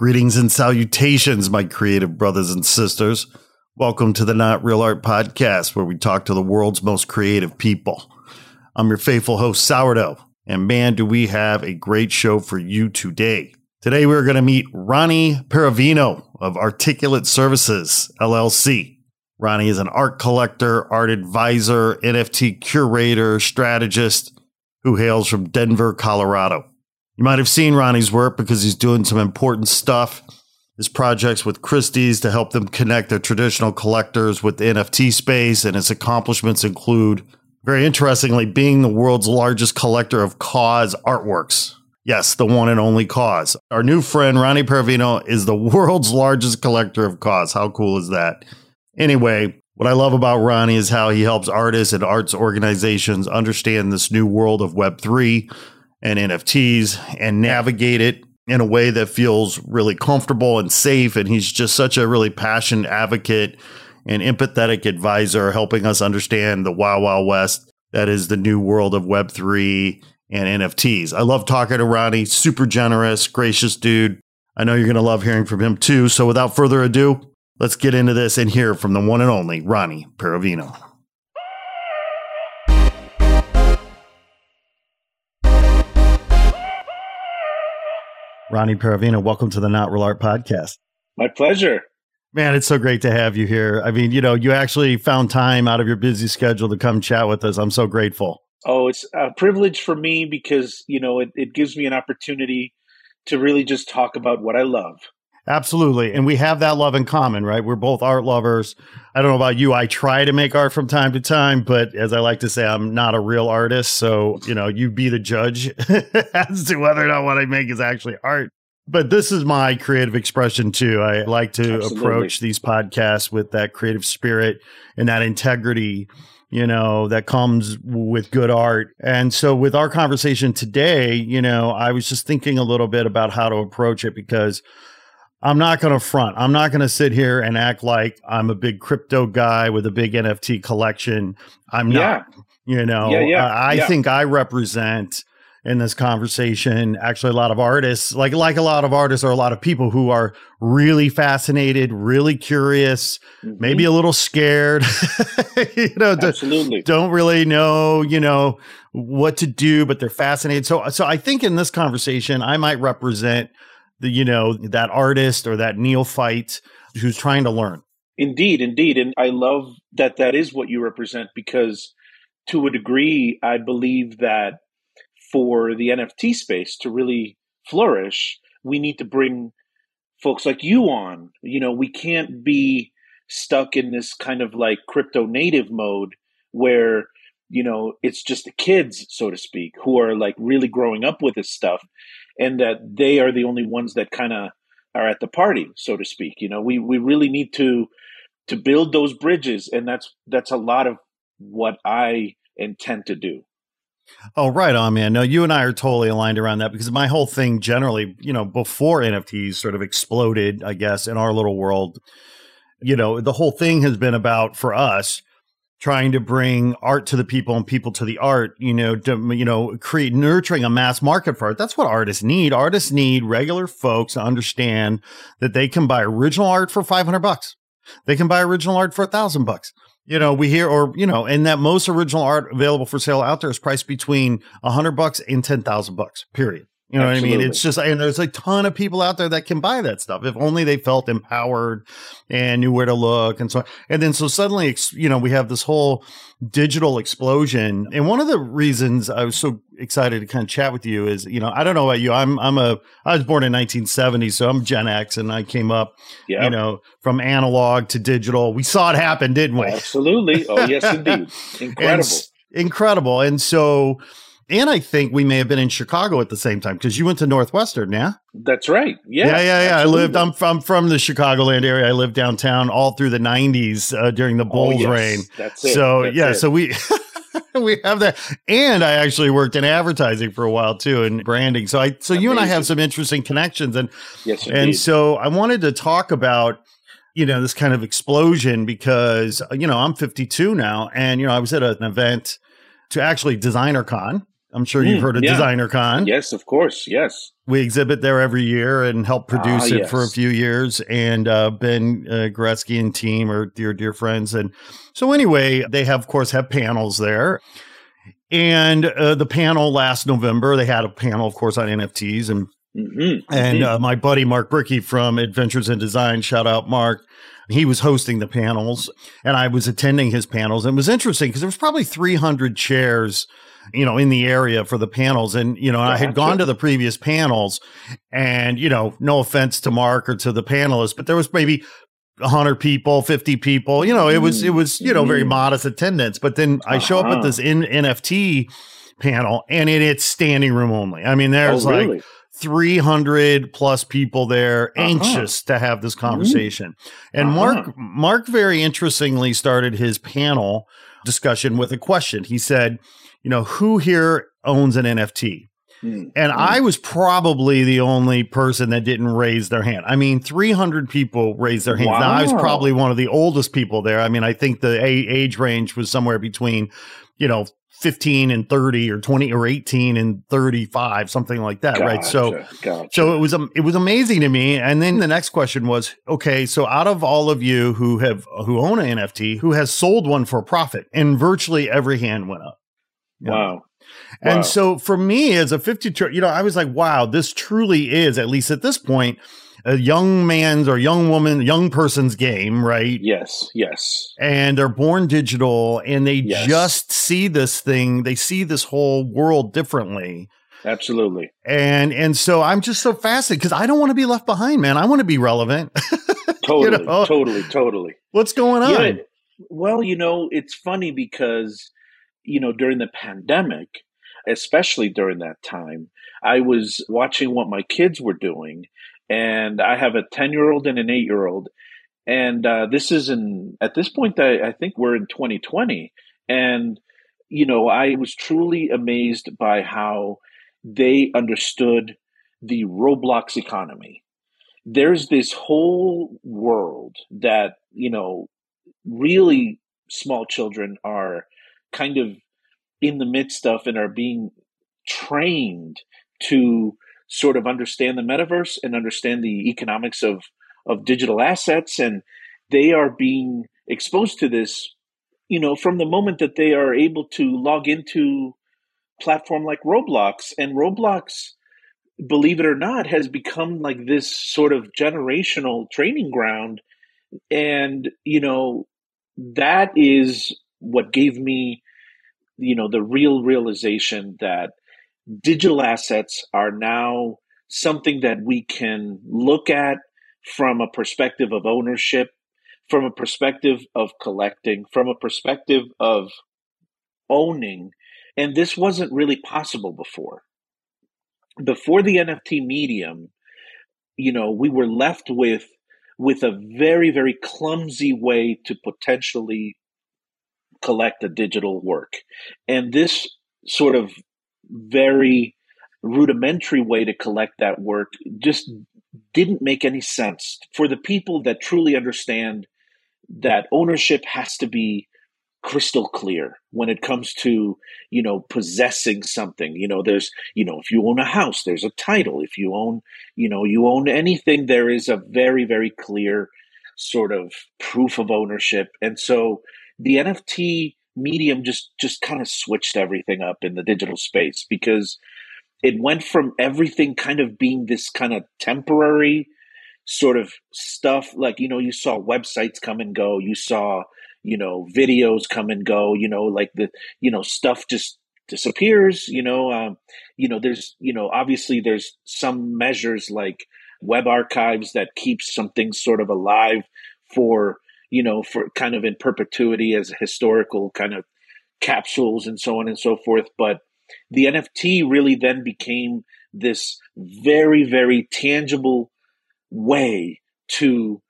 Greetings and salutations, my creative brothers and sisters. Welcome to the Not Real Art Podcast, where we talk to the world's most creative people. I'm your faithful host, Sourdough, and man, do we have a great show for you today. Today, we're going to meet Ronnie Pirovino of Articulate Services, LLC. Ronnie is an art collector, art advisor, NFT curator, strategist who hails from Denver, Colorado. You might have seen Ronnie's work because he's doing some important stuff. His projects with Christie's to help them connect their traditional collectors with the NFT space, and his accomplishments include, very interestingly, being the world's largest collector of KAWS artworks. Yes, the one and only KAWS. Our new friend, Ronnie Pirovino, is the world's largest collector of KAWS. How cool is that? Anyway, what I love about Ronnie is how he helps artists and arts organizations understand this new world of Web3 and NFTs and navigate it in a way that feels really comfortable and safe. And he's just such a really passionate advocate and empathetic advisor, helping us understand the Wild Wild West that is the new world of Web3 and NFTs. I love talking to Ronnie, super generous, gracious dude. I know you're going to love hearing from him too. So without further ado, let's get into this and hear from the one and only Ronnie Pirovino. Ronnie Pirovino, welcome to the Not Real Art Podcast. My pleasure. Man, it's so great to have you here. I mean, you know, you actually found time out of your busy schedule to come chat with us. I'm so grateful. Oh, it's a privilege for me because, you know, it, it gives me an opportunity to really just talk about what I love. Absolutely. And we have that love in common, right? We're both art lovers. I don't know about you. I try to make art from time to time, but as I like to say, I'm not a real artist. So, you know, you be the judge as to whether or not what I make is actually art. But this is my creative expression too. I like to Absolutely. approach these podcasts with that creative spirit and that integrity you know, that comes with good art. And so with our conversation today, you know, I was just thinking a little bit about how to approach it because I'm not going to front. I'm not going to sit here and act like I'm a big crypto guy with a big NFT collection. I'm not. You know, Yeah, yeah, I, I yeah. think I represent in this conversation actually a lot of artists, like like a lot of artists or a lot of people who are really fascinated, really curious, Mhm. maybe a little scared. you know, Absolutely. don't really know, you know, what to do, but they're fascinated. So, so I think in this conversation, I might represent you know, that artist or that neophyte who's trying to learn. Indeed, indeed. And I love that that is what you represent because to a degree, I believe that for the NFT space to really flourish, we need to bring folks like you on. You know, we can't be stuck in this kind of like crypto native mode where, you know, it's just the kids, so to speak, who are like really growing up with this stuff and that they are the only ones that kind of are at the party, so to speak. You know, we, we really need to to build those bridges and that's that's a lot of what I intend to do. Oh, right on, man. No, you and I are totally aligned around that because my whole thing generally, you know, before NFTs sort of exploded, I guess, in our little world, you know, the whole thing has been about for us trying to bring art to the people and people to the art, you know, to, you know, create nurturing a mass market for it. That's what artists need. Artists need regular folks to understand that they can buy original art for 500 bucks. They can buy original art for a thousand bucks. You know, we hear, or, you know, and that most original art available for sale out there is priced between a hundred bucks and 10,000 bucks, period. You know Absolutely. what I mean? It's just, and there's a ton of people out there that can buy that stuff if only they felt empowered and knew where to look and so on. And then so suddenly, you know, we have this whole digital explosion. And one of the reasons I was so excited to kind of chat with you is, you know, I don't know about you. I'm, I'm a, I was born in 1970, so I'm Gen X and I came up, yep. you know, from analog to digital. We saw it happen, didn't we? Absolutely. Oh, yes, indeed. Incredible. and, incredible. And so, and I think we may have been in Chicago at the same time because you went to Northwestern, yeah? That's right. Yeah. Yeah, yeah, yeah. I lived, I'm from, from the Chicagoland area. I lived downtown all through the 90s uh, during the oh, Bulls oh, yes. reign. That's it. So, That's yeah, it. so we. we have that, and I actually worked in advertising for a while too, and branding. So I, so Amazing. you and I have some interesting connections, and yes, indeed. and so I wanted to talk about you know this kind of explosion because you know I'm 52 now, and you know I was at an event to actually Designer Con, I'm sure you've mm, heard of yeah. Designer Con. Yes, of course. Yes. We exhibit there every year and help ah, produce it yes. for a few years. And uh, Ben uh, Goretzky and team are dear, dear friends. And so, anyway, they have, of course, have panels there. And uh, the panel last November, they had a panel, of course, on NFTs. And mm-hmm. and uh, my buddy Mark Brickey from Adventures in Design, shout out Mark. He was hosting the panels, and I was attending his panels. And it was interesting because there was probably 300 chairs you know, in the area for the panels. And, you know, yeah, I had gone to the previous panels and, you know, no offense to Mark or to the panelists, but there was maybe 100 people, 50 people, you know, it was, it was, you know, very mm-hmm. modest attendance. But then I show uh-huh. up at this in, NFT panel and it, it's standing room only. I mean, there's oh, really? like, 300 plus people there uh-huh. anxious uh-huh. to have this mm-hmm. conversation. And uh-huh. Mark Mark very interestingly started his panel discussion with a question. He said, you know, who here owns an NFT? Mm. And mm. I was probably the only person that didn't raise their hand. I mean, 300 people raised their hands. Wow. Now, I was probably one of the oldest people there. I mean, I think the age range was somewhere between, you know, 15 and 30 or 20 or 18 and 35 something like that gotcha, right so gotcha. so it was um, it was amazing to me and then the next question was okay so out of all of you who have who own an NFT who has sold one for profit and virtually every hand went up Wow. And wow. so for me as a 52, you know, I was like, wow, this truly is, at least at this point, a young man's or young woman, young person's game, right? Yes, yes. And they're born digital and they yes. just see this thing, they see this whole world differently. Absolutely. And and so I'm just so fascinated because I don't want to be left behind, man. I want to be relevant. totally, you know? totally, totally. What's going on? Yeah, well, you know, it's funny because you know, during the pandemic, especially during that time, I was watching what my kids were doing. And I have a 10 year old and an eight year old. And uh, this is in, at this point, I, I think we're in 2020. And, you know, I was truly amazed by how they understood the Roblox economy. There's this whole world that, you know, really small children are kind of in the midst of and are being trained to sort of understand the metaverse and understand the economics of of digital assets. And they are being exposed to this you know from the moment that they are able to log into platform like Roblox. And Roblox believe it or not has become like this sort of generational training ground. And you know that is what gave me, you know, the real realization that digital assets are now something that we can look at from a perspective of ownership, from a perspective of collecting, from a perspective of owning. And this wasn't really possible before. Before the NFT medium, you know, we were left with with a very, very clumsy way to potentially collect a digital work. And this sort of very rudimentary way to collect that work just didn't make any sense for the people that truly understand that ownership has to be crystal clear when it comes to you know possessing something. You know there's you know if you own a house there's a title. If you own you know you own anything there is a very very clear sort of proof of ownership. And so the nft medium just just kind of switched everything up in the digital space because it went from everything kind of being this kind of temporary sort of stuff like you know you saw websites come and go you saw you know videos come and go you know like the you know stuff just disappears you know um, you know there's you know obviously there's some measures like web archives that keeps something sort of alive for you know for kind of in perpetuity as historical kind of capsules and so on and so forth but the nft really then became this very very tangible way to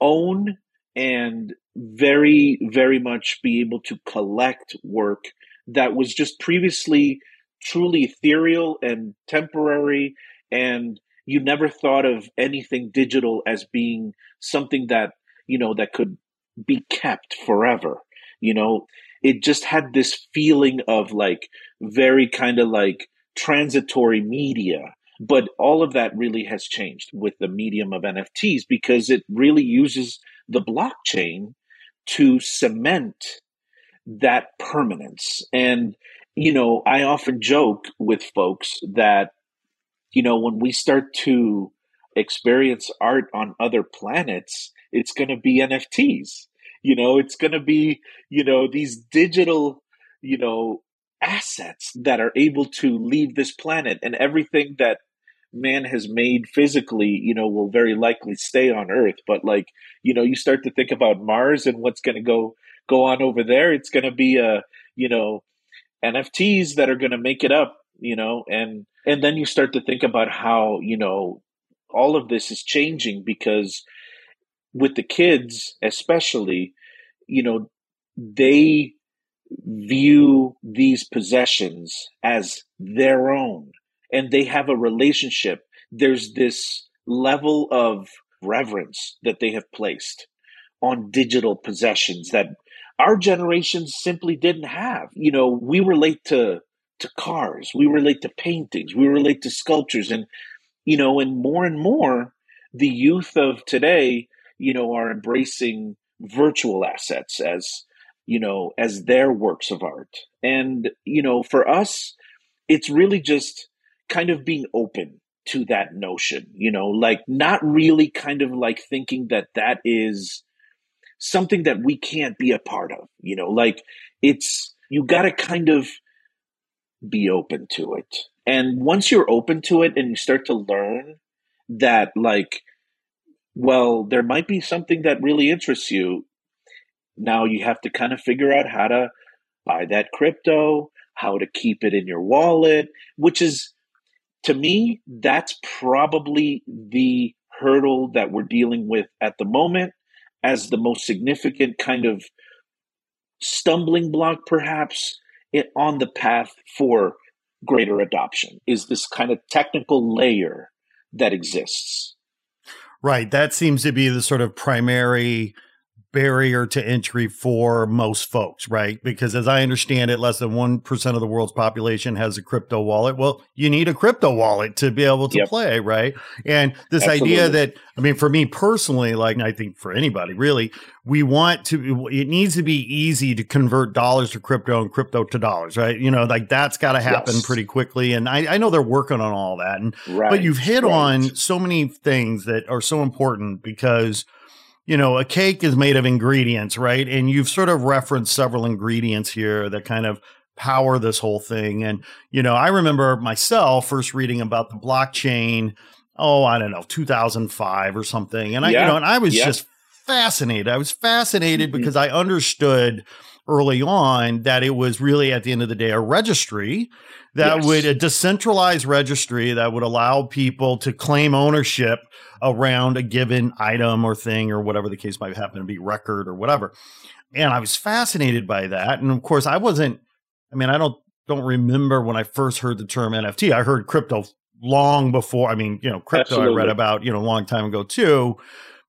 own and very, very much be able to collect work that was just previously truly ethereal and temporary. And you never thought of anything digital as being something that, you know, that could be kept forever. You know, it just had this feeling of like very kind of like transitory media. But all of that really has changed with the medium of NFTs because it really uses the blockchain to cement that permanence. And, you know, I often joke with folks that, you know, when we start to experience art on other planets, it's going to be NFTs. You know, it's going to be, you know, these digital, you know, assets that are able to leave this planet and everything that man has made physically, you know, will very likely stay on Earth. But like, you know, you start to think about Mars and what's going to go go on over there. It's going to be a, uh, you know, NFTs that are going to make it up, you know, and and then you start to think about how you know all of this is changing because with the kids, especially, you know, they view these possessions as their own and they have a relationship, there's this level of reverence that they have placed on digital possessions that our generation simply didn't have. You know, we relate to to cars, we relate to paintings, we relate to sculptures and you know, and more and more the youth of today, you know, are embracing virtual assets as you know, as their works of art. And you know, for us it's really just kind of being open to that notion, you know, like not really kind of like thinking that that is something that we can't be a part of, you know, like it's, you got to kind of be open to it. And once you're open to it and you start to learn that, like, well, there might be something that really interests you. Now you have to kind of figure out how to buy that crypto, how to keep it in your wallet, which is to me, that's probably the hurdle that we're dealing with at the moment as the most significant kind of stumbling block, perhaps, on the path for greater adoption is this kind of technical layer that exists. Right. That seems to be the sort of primary barrier to entry for most folks, right? Because as I understand it, less than 1% of the world's population has a crypto wallet. Well, you need a crypto wallet to be able to yep. play, right? And this Absolutely. idea that, I mean, for me personally, like I think for anybody really, we want to, it needs to be easy to convert dollars to crypto and crypto to dollars, right? You know, like that's got to happen yes. pretty quickly. And I, I, know they're working on all that. And, right. but you've hit right. on so many things that are so important because – you know, a cake is made of ingredients, right? And you've sort of referenced several ingredients here that kind of power this whole thing. And, you know, I remember myself first reading about the blockchain, oh, I don't know, 2005 or something. And I, yeah. you know, and I was yeah. just fascinated. I was fascinated mm-hmm. because I understood early on that it was really at the end of the day a registry that yes. would a decentralized registry that would allow people to claim ownership around a given item or thing or whatever the case might happen to be record or whatever and i was fascinated by that and of course i wasn't i mean i don't don't remember when i first heard the term nft i heard crypto long before i mean you know crypto Absolutely. i read about you know a long time ago too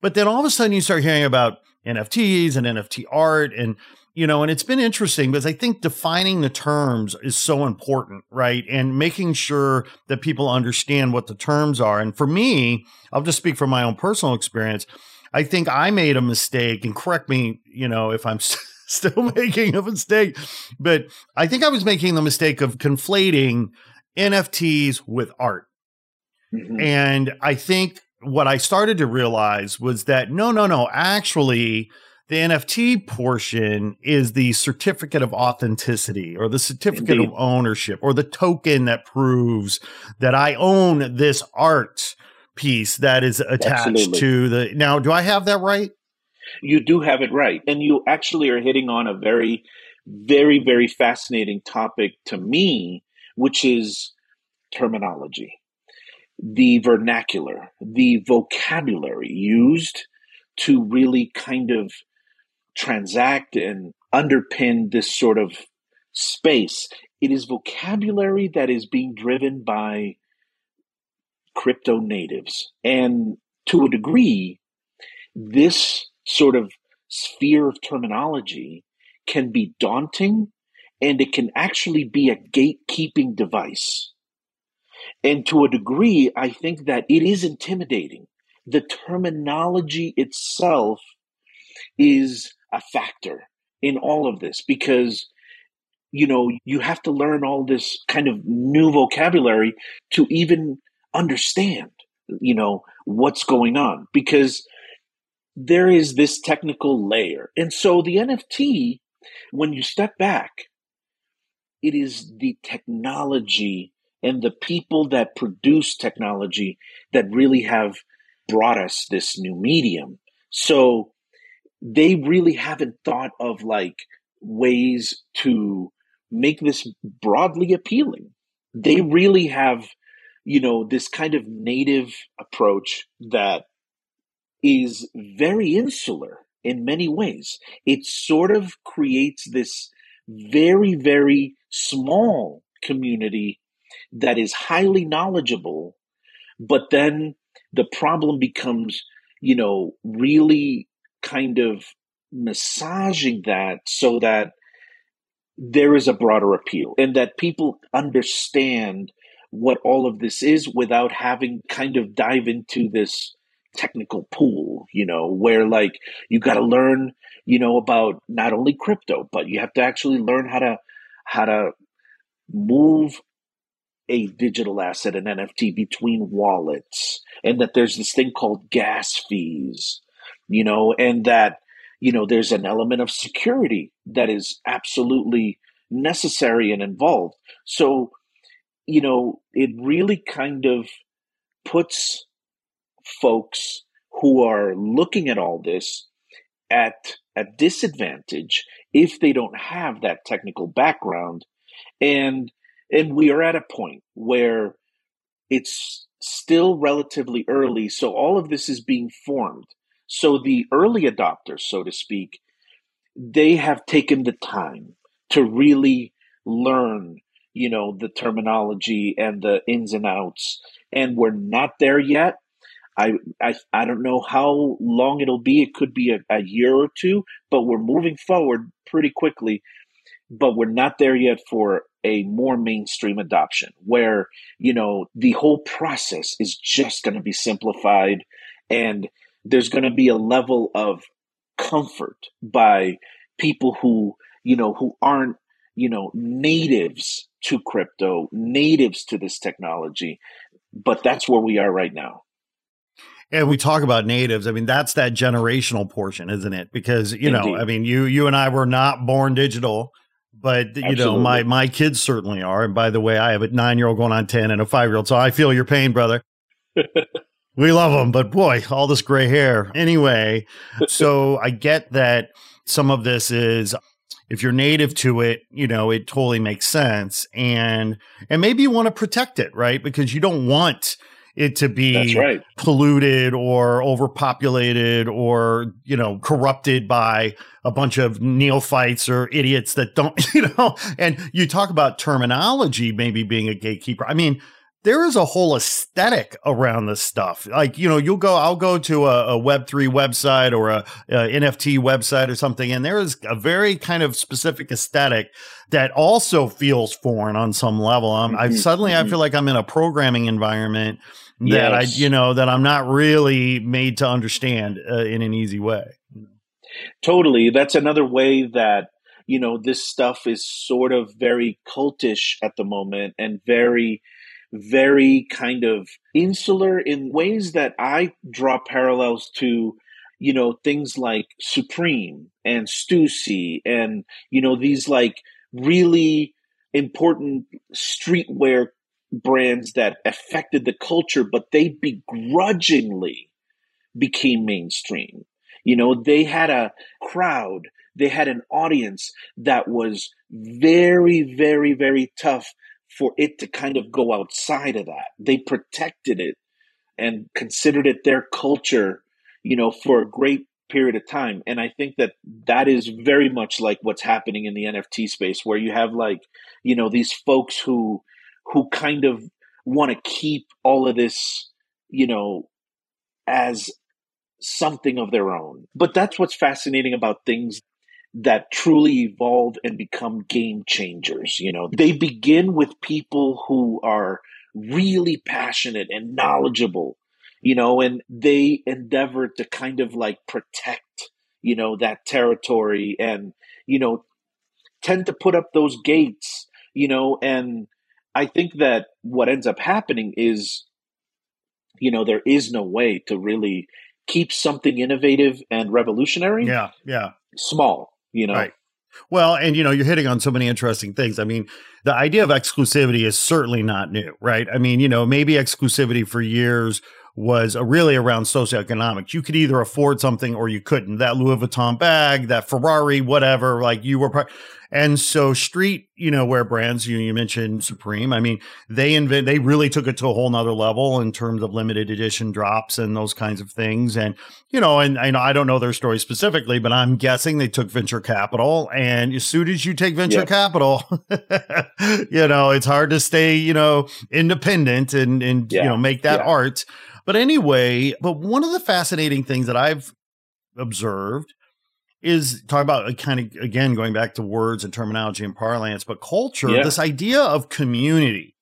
but then all of a sudden you start hearing about NFTs and NFT art and you know, and it's been interesting because I think defining the terms is so important, right? And making sure that people understand what the terms are. And for me, I'll just speak from my own personal experience. I think I made a mistake, and correct me, you know, if I'm still making a mistake, but I think I was making the mistake of conflating NFTs with art. Mm-hmm. And I think what I started to realize was that no, no, no, actually, the NFT portion is the certificate of authenticity or the certificate Indeed. of ownership or the token that proves that I own this art piece that is attached Absolutely. to the. Now, do I have that right? You do have it right. And you actually are hitting on a very, very, very fascinating topic to me, which is terminology the vernacular, the vocabulary used to really kind of transact and underpin this sort of space. It is vocabulary that is being driven by crypto natives. And to a degree, this sort of sphere of terminology can be daunting and it can actually be a gatekeeping device. And to a degree, I think that it is intimidating. The terminology itself is a factor in all of this because you know you have to learn all this kind of new vocabulary to even understand you know what's going on because there is this technical layer and so the nft when you step back it is the technology and the people that produce technology that really have brought us this new medium. So they really haven't thought of like ways to make this broadly appealing. They really have, you know, this kind of native approach that is very insular in many ways. It sort of creates this very, very small community that is highly knowledgeable, but then the problem becomes, you know, really kind of massaging that so that there is a broader appeal and that people understand what all of this is without having kind of dive into this technical pool, you know, where like you got to learn, you know, about not only crypto, but you have to actually learn how to how to move a digital asset, an NFT, between wallets, and that there's this thing called gas fees, you know, and that, you know, there's an element of security that is absolutely necessary and involved. So, you know, it really kind of puts folks who are looking at all this at a disadvantage if they don't have that technical background. And and we are at a point where it's still relatively early. So all of this is being formed. So the early adopters, so to speak, they have taken the time to really learn, you know, the terminology and the ins and outs. And we're not there yet. I, I, I don't know how long it'll be. It could be a, a year or two, but we're moving forward pretty quickly. But we're not there yet for a more mainstream adoption where, you know, the whole process is just going to be simplified and there's going to be a level of comfort by people who, you know, who aren't, you know, natives to crypto, natives to this technology. But that's where we are right now. And we talk about natives. I mean, that's that generational portion, isn't it? Because, you Indeed. know, I mean, you you and I were not born digital but you Absolutely. know my my kids certainly are and by the way i have a nine year old going on 10 and a five year old so i feel your pain brother we love them but boy all this gray hair. Anyway so i get that some of this is if you're native to it you know it totally makes sense and and maybe you want to protect it right? Because you don't want it to be right. polluted or overpopulated or you know corrupted by a bunch of neophytes or idiots that don't you know? And you talk about terminology maybe being a gatekeeper. I mean there is a whole aesthetic around this stuff. Like, you know, you'll go, I'll go to a, a Web3 website or a, a, NFT website or something, and there is a very kind of specific aesthetic that also feels foreign on some level. Mm-hmm. I suddenly mm-hmm. I feel like I'm in a programming environment that yes. I, you know, that I'm not really made to understand uh, in an easy way. Totally. That's another way that you know this stuff is sort of very cultish at the moment and very very kind of insular in ways that I draw parallels to, you know, things like Supreme and Stussy and, you know, these like really important streetwear brands that affected the culture, but they begrudgingly became mainstream. You know, they had a crowd, they had an audience that was very, very, very tough for it to kind of go outside of that. They protected it and considered it their culture, you know, for a great period of time. And I think that that is very much like what's happening in the NFT space, where you have like, you know, these folks who who kind of want to keep all of this, you know, as something of their own. But that's what's fascinating about things that truly evolve and become game changers. You know, they begin with people who are really passionate and knowledgeable, you know, and they endeavor to kind of like protect, you know, that territory and, you know, tend to put up those gates, you know, and I think that what ends up happening is, you know, there is no way to really keep something innovative and revolutionary. Yeah, yeah. Small you know right. Well, and you know, you're hitting on so many interesting things. I mean, the idea of exclusivity is certainly not new, right? I mean, you know, maybe exclusivity for years was really around socioeconomics. You could either afford something or you couldn't. That Louis Vuitton bag, that Ferrari, whatever, like you were. And so street, you know, wear brands, you, you mentioned Supreme. I mean, they invent, they really took it to a whole nother level in terms of limited edition drops and those kinds of things. And, you know, and, and I don't know their story specifically, but I'm guessing they took venture capital. And as soon as you take venture yep. capital, you know, it's hard to stay, you know, independent and, and, yeah. you know, make that yeah. art. But anyway, but one of the fascinating things that I've observed is talk about kind of again going back to words and terminology and parlance, but culture. Yeah. This idea of community.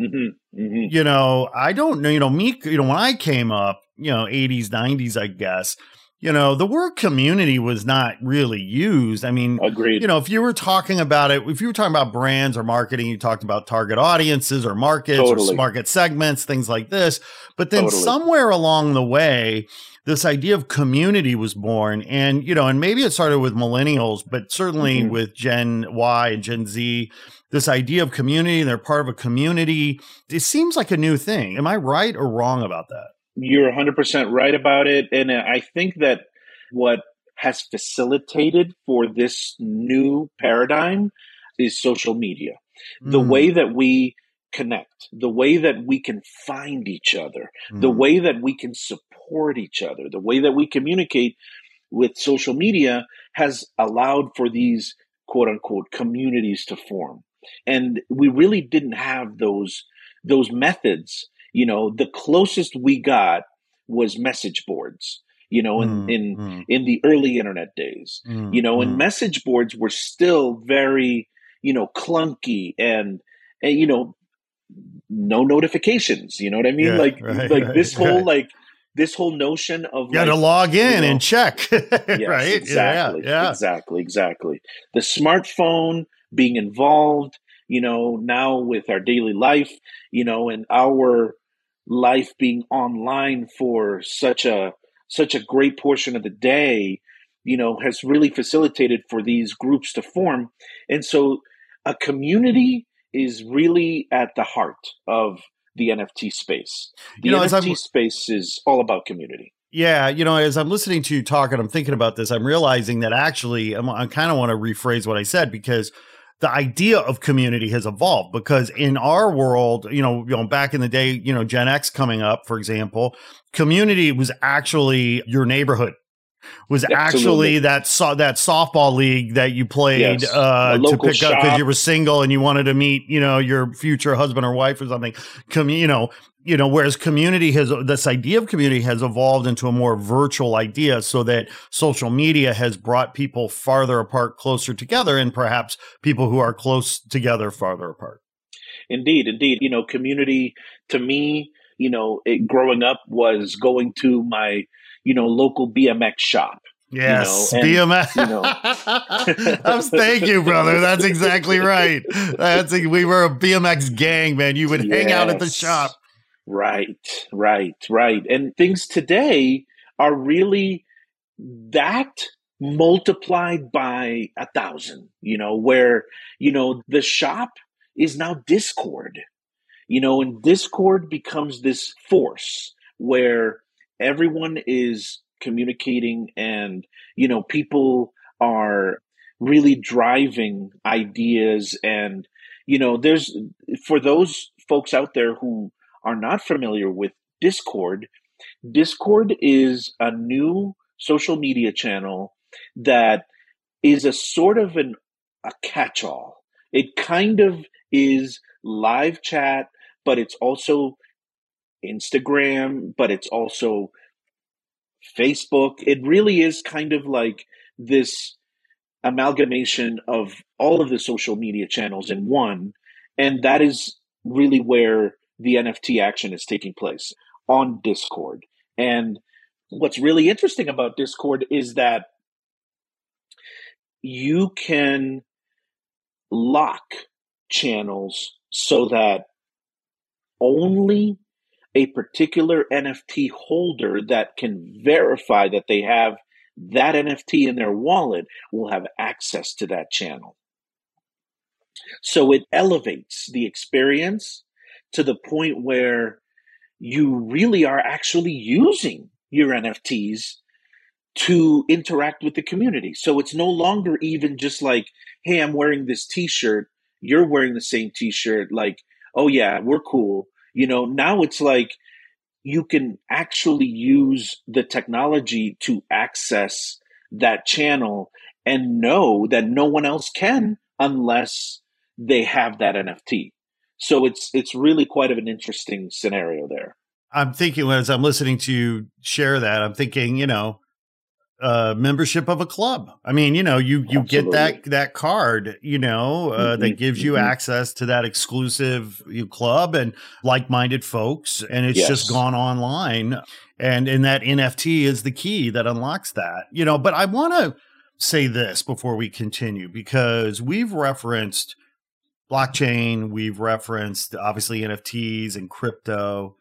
Mm-hmm, mm-hmm. You know, I don't know. You know, me. You know, when I came up, you know, eighties, nineties, I guess. You know, the word community was not really used. I mean, agreed. You know, if you were talking about it, if you were talking about brands or marketing, you talked about target audiences or markets totally. or market segments, things like this. But then totally. somewhere along the way, this idea of community was born and you know and maybe it started with millennials but certainly mm-hmm. with gen y and gen z this idea of community they're part of a community it seems like a new thing am i right or wrong about that you're 100% right about it and i think that what has facilitated for this new paradigm is social media mm. the way that we connect, the way that we can find each other, mm. the way that we can support each other, the way that we communicate with social media has allowed for these quote unquote communities to form. And we really didn't have those those methods. You know, the closest we got was message boards you know, in mm, in, mm. in the early internet days, mm, you know, and mm. message boards were still very, you know, clunky and, and you know, no notifications. You know what I mean? Yeah, like right, like right, this whole right. like this whole notion of you got to log in you know, and check, yes, right? Exactly, yeah, yeah, exactly, exactly. The smartphone being involved, you know, now with our daily life, you know, and our life being online for such a such a great portion of the day, you know, has really facilitated for these groups to form, and so a community is really at the heart of the NFT space. The you know, NFT space is all about community. Yeah, you know, as I'm listening to you talk and I'm thinking about this, I'm realizing that actually I'm, I kind of want to rephrase what I said because the idea of community has evolved because in our world, you know, you know, back in the day, you know, Gen X coming up, for example, community was actually your neighborhood was actually that so, that softball league that you played yes. uh, to pick shop. up because you were single and you wanted to meet you know your future husband or wife or something. Com- you know, you know. Whereas community has this idea of community has evolved into a more virtual idea, so that social media has brought people farther apart, closer together, and perhaps people who are close together farther apart. Indeed, indeed. You know, community to me, you know, it, growing up was going to my you know, local BMX shop. Yes, you know, and, BMX. You know. thank you, brother. That's exactly right. That's we were a BMX gang, man. You would yes. hang out at the shop. Right, right, right. And things today are really that multiplied by a thousand, you know, where, you know, the shop is now Discord, you know, and Discord becomes this force where everyone is communicating and you know people are really driving ideas and you know there's for those folks out there who are not familiar with discord discord is a new social media channel that is a sort of an a catch-all. It kind of is live chat but it's also Instagram, but it's also Facebook. It really is kind of like this amalgamation of all of the social media channels in one. And that is really where the NFT action is taking place on Discord. And what's really interesting about Discord is that you can lock channels so that only a particular NFT holder that can verify that they have that NFT in their wallet will have access to that channel. So it elevates the experience to the point where you really are actually using your NFTs to interact with the community. So it's no longer even just like, hey, I'm wearing this t shirt, you're wearing the same t shirt, like, oh yeah, we're cool. You know, now it's like you can actually use the technology to access that channel and know that no one else can unless they have that NFT. So it's it's really quite of an interesting scenario there. I'm thinking as I'm listening to you share that, I'm thinking, you know, uh, membership of a club. I mean, you know, you you Absolutely. get that that card, you know, uh, mm-hmm, that gives you mm-hmm. access to that exclusive club and like-minded folks, and it's yes. just gone online. And and that NFT is the key that unlocks that, you know. But I want to say this before we continue because we've referenced blockchain, we've referenced obviously NFTs and crypto,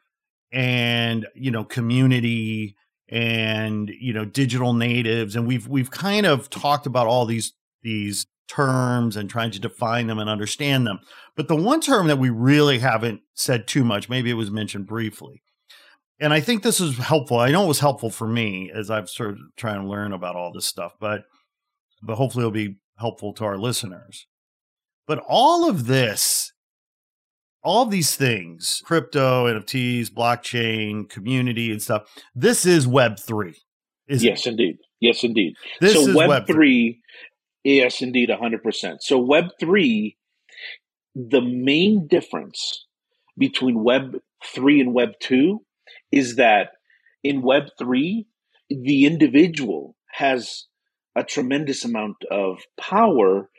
and you know, community and you know digital natives and we've we've kind of talked about all these these terms and trying to define them and understand them. But the one term that we really haven't said too much maybe it was mentioned briefly and i think this is helpful. I know it was helpful for me as i've sort of trying to learn about all this stuff but but hopefully it'll be helpful to our listeners. But all of this all these things crypto nfts blockchain community and stuff this is web 3 yes it? indeed. Yes indeed. This so web, web 3 yes indeed 100% so web 3 the main difference between web 3 and web 2 is that in web 3 the individual has a tremendous amount of power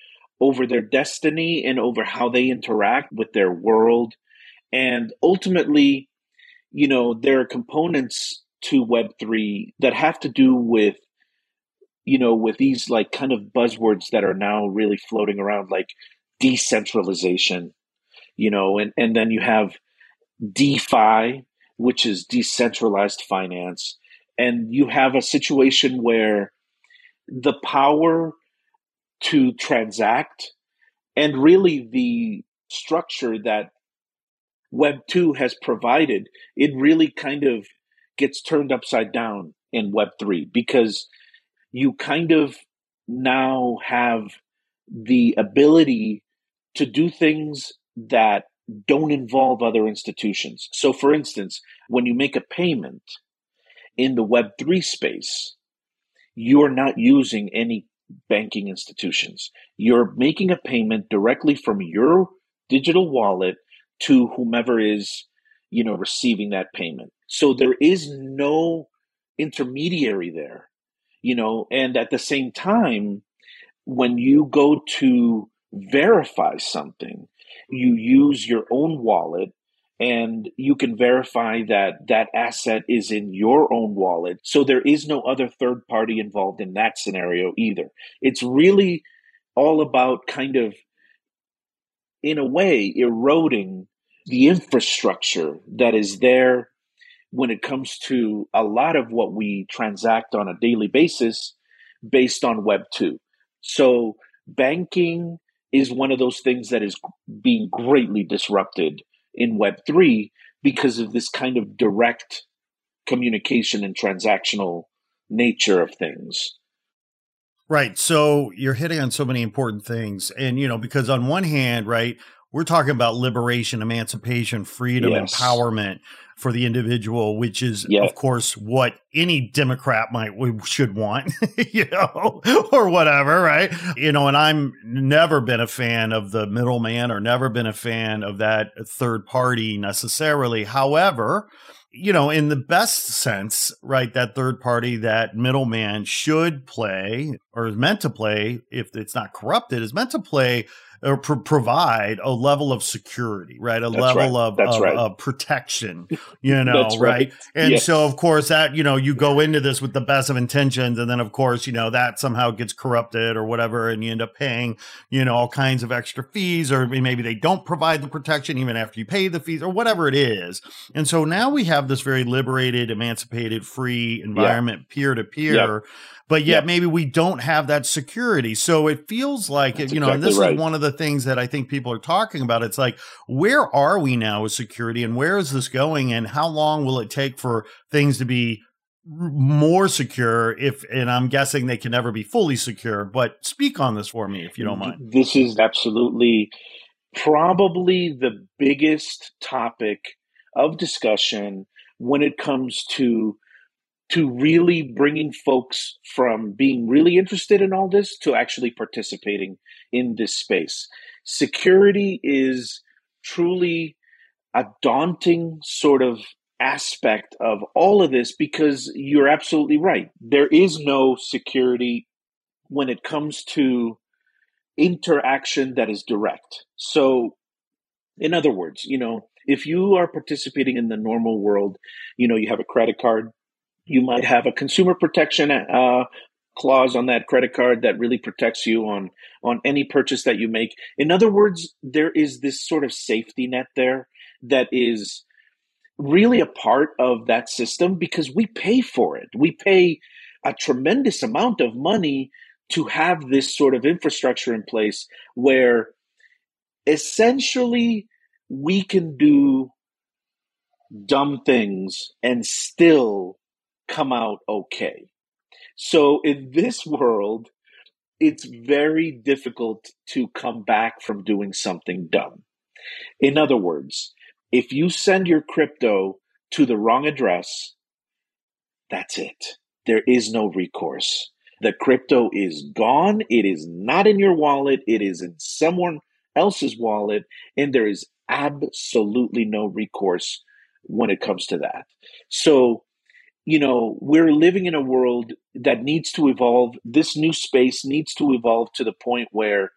over their destiny and over how they interact with their world. And ultimately, you know, there are components to Web3 that have to do with, you know, with these like kind of buzzwords that are now really floating around, like decentralization, you know, and, and then you have DeFi, which is decentralized finance. And you have a situation where the power to transact and really the structure that web 2 has provided it really kind of gets turned upside down in web 3 because you kind of now have the ability to do things that don't involve other institutions. So, for instance, when you make a payment in the Web3 space, you're not using any banking institutions. You're making a payment directly from your digital wallet to whomever is, you know, receiving that payment. So there is no intermediary there, you know, and at the same time, when you go to verify something, you use your own wallet and you can verify that that asset is in your own wallet. So there is no other third party involved in that scenario either. It's really all about kind of, in a way, eroding the infrastructure that is there when it comes to a lot of what we transact on a daily basis based on Web 2. So banking is one of those things that is being greatly disrupted in Web3 because of this kind of direct communication and transactional nature of things. Right. So you're hitting on so many important things. And, you know, because on one hand, right, we're talking about liberation, emancipation, freedom, yes. empowerment for the individual, which is, of course, what any Democrat might should want, you know, or whatever, right? You know, and I'm never been a fan of the middleman or never been a fan of that third party necessarily. However, you know, in the best sense, right, that third party, that middleman should play or is meant to play, if it's not corrupted, is meant to play or pro- provide a level of security, right? A That's level right. of, of, right. of, protection, you know, right. right? And yes. so, of course, that, you know, you go into this with the best of intentions. And then, of course, you know, that somehow gets corrupted or whatever. And you end up paying, you know, all kinds of extra fees, or maybe they don't provide the protection even after you pay the fees or whatever it is. And so now we have this very liberated, emancipated, free environment, peer to peer but yet maybe we don't have that security. So it feels like, That's you know, exactly and this right. is one of the things that I think people are talking about. It's like, where are we now with security and where is this going and how long will it take for things to be more secure if and I'm guessing they can never be fully secure, but speak on this for me if you don't mind. This is absolutely probably the biggest topic of discussion when it comes to to really bringing folks from being really interested in all this to actually participating in this space. Security is truly a daunting sort of aspect of all of this because you're absolutely right. There is no security when it comes to interaction that is direct. So, in other words, you know, if you are participating in the normal world, you know, you have a credit card, you might have a consumer protection uh, clause on that credit card that really protects you on on any purchase that you make. In other words, there is this sort of safety net there that is really a part of that system because we pay for it. We pay a tremendous amount of money to have this sort of infrastructure in place where essentially we can do dumb things and still come out okay. So in this world, it's very difficult to come back from doing something dumb. In other words, if you send your crypto to the wrong address, that's it. There is no recourse. The crypto is gone. It is not in your wallet. It is in someone else's wallet. And there is absolutely no recourse when it comes to that. So you know, we're living in a world that needs to evolve. This new space needs to evolve to the point where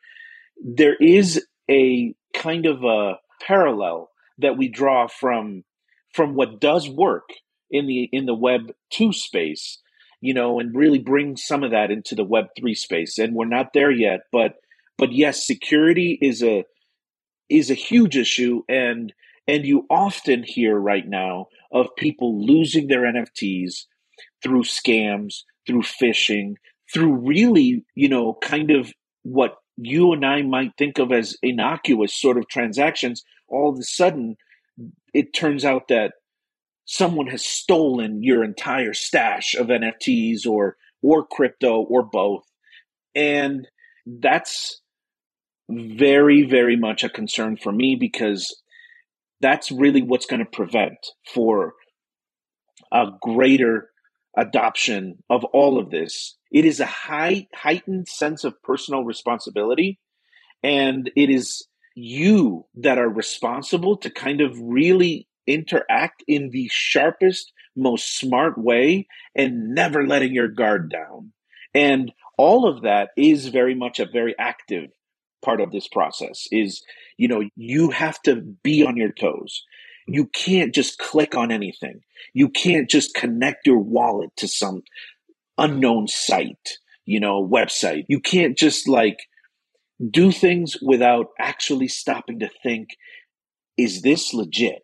there is a kind of a parallel that we draw from from what does work in the in the web 2 space you know and really bring some of that into the web 3 space and we're not there yet but but yes security is a is a huge issue and and you often hear right now of people losing their NFTs through scams, through phishing, through really, you know, kind of what you and I might think of as innocuous sort of transactions. All of a sudden, it turns out that someone has stolen your entire stash of NFTs or or crypto or both. And that's very, very much a concern for me because that's really what's going to prevent for a greater adoption of all of this. It is a high heightened sense of personal responsibility and it is you that are responsible to kind of really interact in the sharpest, most smart way and never letting your guard down. And all of that is very much a very active part of this process is, you know, you have to be on your toes. You can't just click on anything. You can't just connect your wallet to some unknown site, you know, website. You can't just like do things without actually stopping to think, is this legit?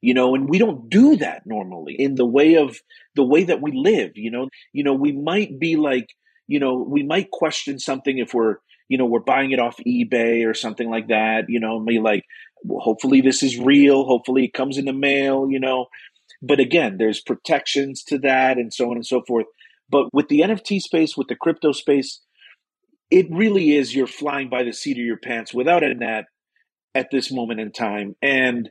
You know, and we don't do that normally in the way of the way that we live, you know. You know, we might be like, you know, we might question something if we're, you know, we're buying it off eBay or something like that, you know, be like, well, hopefully this is real, hopefully it comes in the mail, you know. But again, there's protections to that and so on and so forth. But with the NFT space, with the crypto space, it really is you're flying by the seat of your pants without a net at this moment in time. And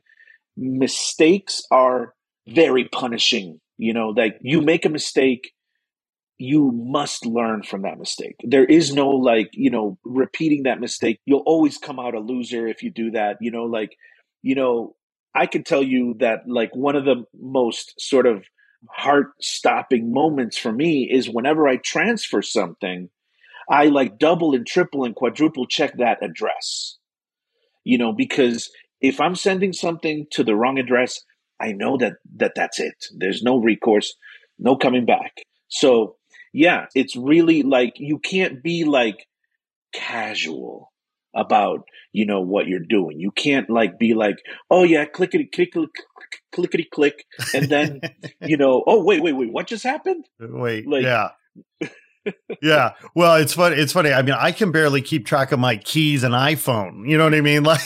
mistakes are very punishing. You know, like you make a mistake, you must learn from that mistake. There is no like, you know, repeating that mistake. You'll always come out a loser if you do that. You know, like, you know, I can tell you that like one of the most sort of heart stopping moments for me is whenever I transfer something I like double and triple and quadruple check that address. You know, because if I'm sending something to the wrong address, I know that that that's it. There's no recourse, no coming back. So, yeah, it's really like you can't be like casual about you know what you're doing. You can't like be like, oh yeah, clickety click click click clickety click, and then you know, oh wait wait wait, what just happened? Wait, like, yeah yeah. Well, it's funny. It's funny. I mean, I can barely keep track of my keys and iPhone. You know what I mean? Like,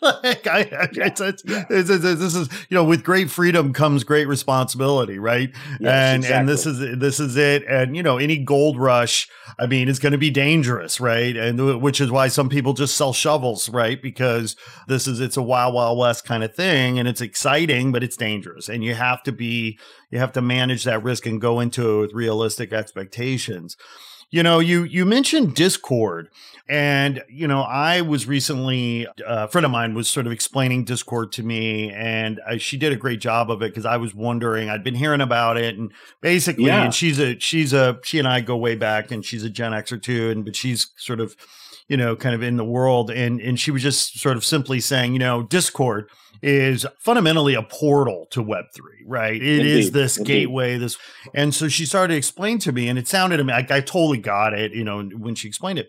like I, it's, it's, it's, this is you know with great freedom comes great responsibility right? Yes, and exactly. and this is this is it. And you know any gold rush i mean is going to be dangerous right? And uh, which is why some people just sell shovels right? Because this is it's a wild wild west kind of thing and it's exciting but it's dangerous. And you have to be you have to manage that risk and go into it with realistic expectations you know, you you mentioned Discord, and you know, I was recently uh, a friend of mine was sort of explaining Discord to me, and I, she did a great job of it because I was wondering. I'd been hearing about it, and basically, yeah. and she's a she's a she and I go way back, and she's a Gen Xer too, and but she's sort of you know kind of in the world, and and she was just sort of simply saying, you know, Discord is fundamentally a portal to Web3, right? It Indeed. is this Indeed. gateway, this. And so she started to explain to me, and it sounded to me like I totally got it, you know, when she explained it.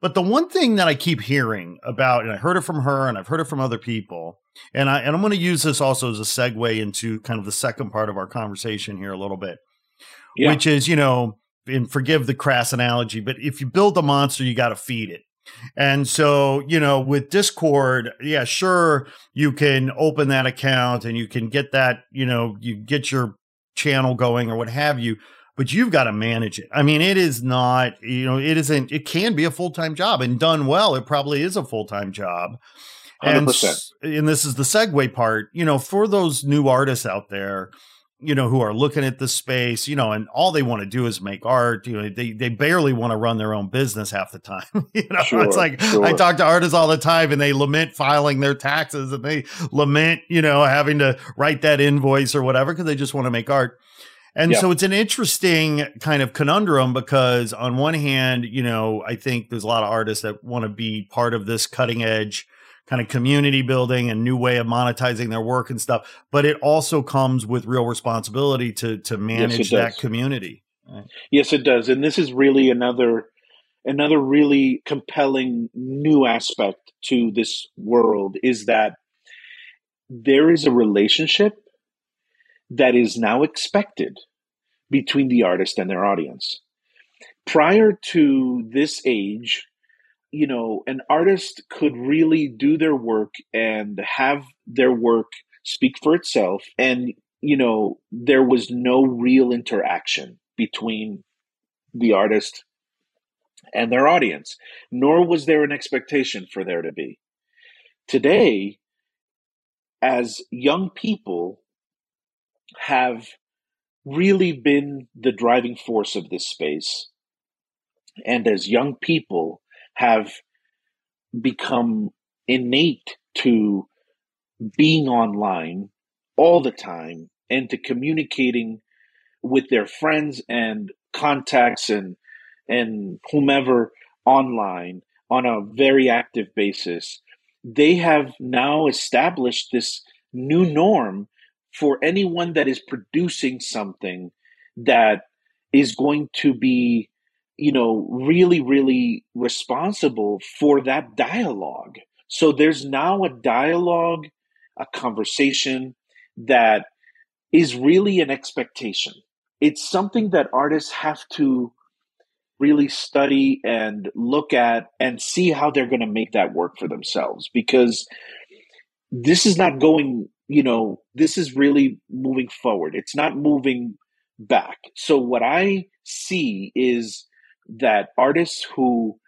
But the one thing that I keep hearing about, and I heard it from her and I've heard it from other people, and I and I'm going to use this also as a segue into kind of the second part of our conversation here a little bit, yeah. which is, you know, and forgive the crass analogy, but if you build a monster, you got to feed it. And so, you know, with Discord, yeah, sure, you can open that account and you can get that, you know, you get your channel going or what have you, but you've got to manage it. I mean, it is not, you know, it isn't, it can be a full time job and done well, it probably is a full time job. 100%. And, and this is the segue part, you know, for those new artists out there, you know, who are looking at the space, you know, and all they want to do is make art. You know, they they barely want to run their own business half the time. you know, sure, it's like sure. I talk to artists all the time, and they lament filing their taxes, and they lament, you know, having to write that invoice or whatever because they just want to make art. And yeah. so it's an interesting kind of conundrum because on one hand, you know, I think there's a lot of artists that want to be part of this cutting edge kind of community building and new way of monetizing their work and stuff but it also comes with real responsibility to to manage yes, that community right? yes it does and this is really another another really compelling new aspect to this world is that there is a relationship that is now expected between the artist and their audience prior to this age you know, an artist could really do their work and have their work speak for itself. And, you know, there was no real interaction between the artist and their audience, nor was there an expectation for there to be. Today, as young people have really been the driving force of this space. And as young people have become innate to being online all the time and to communicating with their friends and contacts and and whomever online on a very active basis they have now established this new norm for anyone that is producing something that is going to be you know really really responsible for that dialogue. So there's now a dialogue a conversation that is really an expectation. It's something that artists have to really study and look at and see how they're going to make that work for themselves because this is not going you know this is really moving forward. It's not moving back. So what i see is that artists who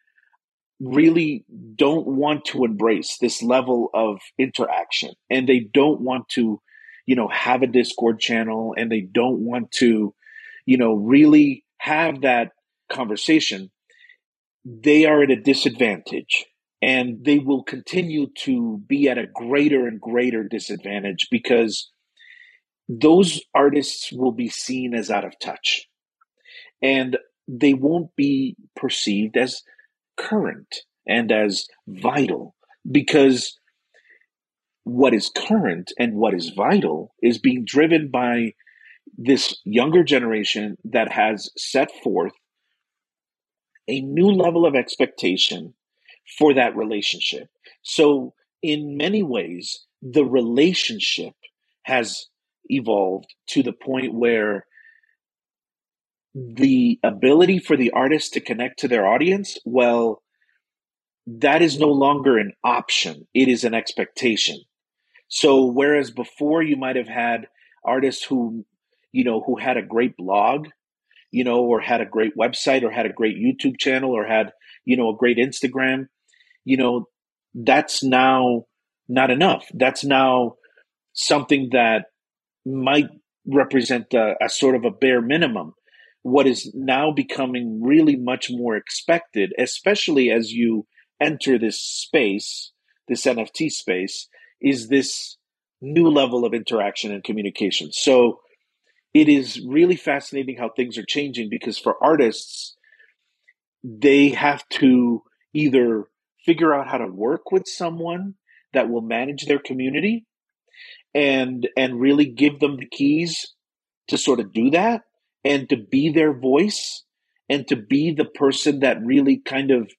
really don't want to embrace this level of interaction and they don't want to you know have a discord channel and they don't want to you know really have that conversation, they are at a disadvantage and they will continue to be at a greater and greater disadvantage because those artists will be seen as out of touch. And they won't be perceived as current and as vital because what is current and what is vital is being driven by this younger generation that has set forth a new level of expectation for that relationship. So, in many ways, the relationship has evolved to the point where the ability for the artist to connect to their audience, well, that is no longer an option, it is an expectation. So, whereas before you might have had artists who, you know, who had a great blog you know, or had a great website or had a great YouTube channel or had, you know, a great Instagram, you know, that's now not enough. That's now something that might represent a, a sort of a bare minimum. What is now becoming really much more expected, especially as you enter this space, this NFT space, is this new level of interaction and communication. So, it is really fascinating how things are changing because for artists, they have to either figure out how to work with someone that will manage their community and and really give them the keys to sort of do that and to be their voice and to be the person that really kind of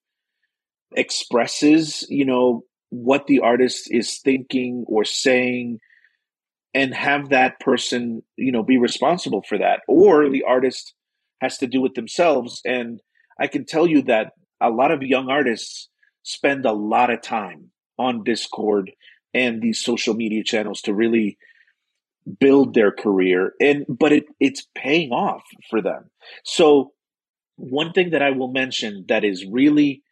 expresses you know what the artist is thinking or saying and have that person, you know, be responsible for that. Or the artist has to do it themselves. And I can tell you that a lot of young artists spend a lot of time on Discord and these social media channels to really build their career and but it it's paying off for them. So one thing that I will mention that is really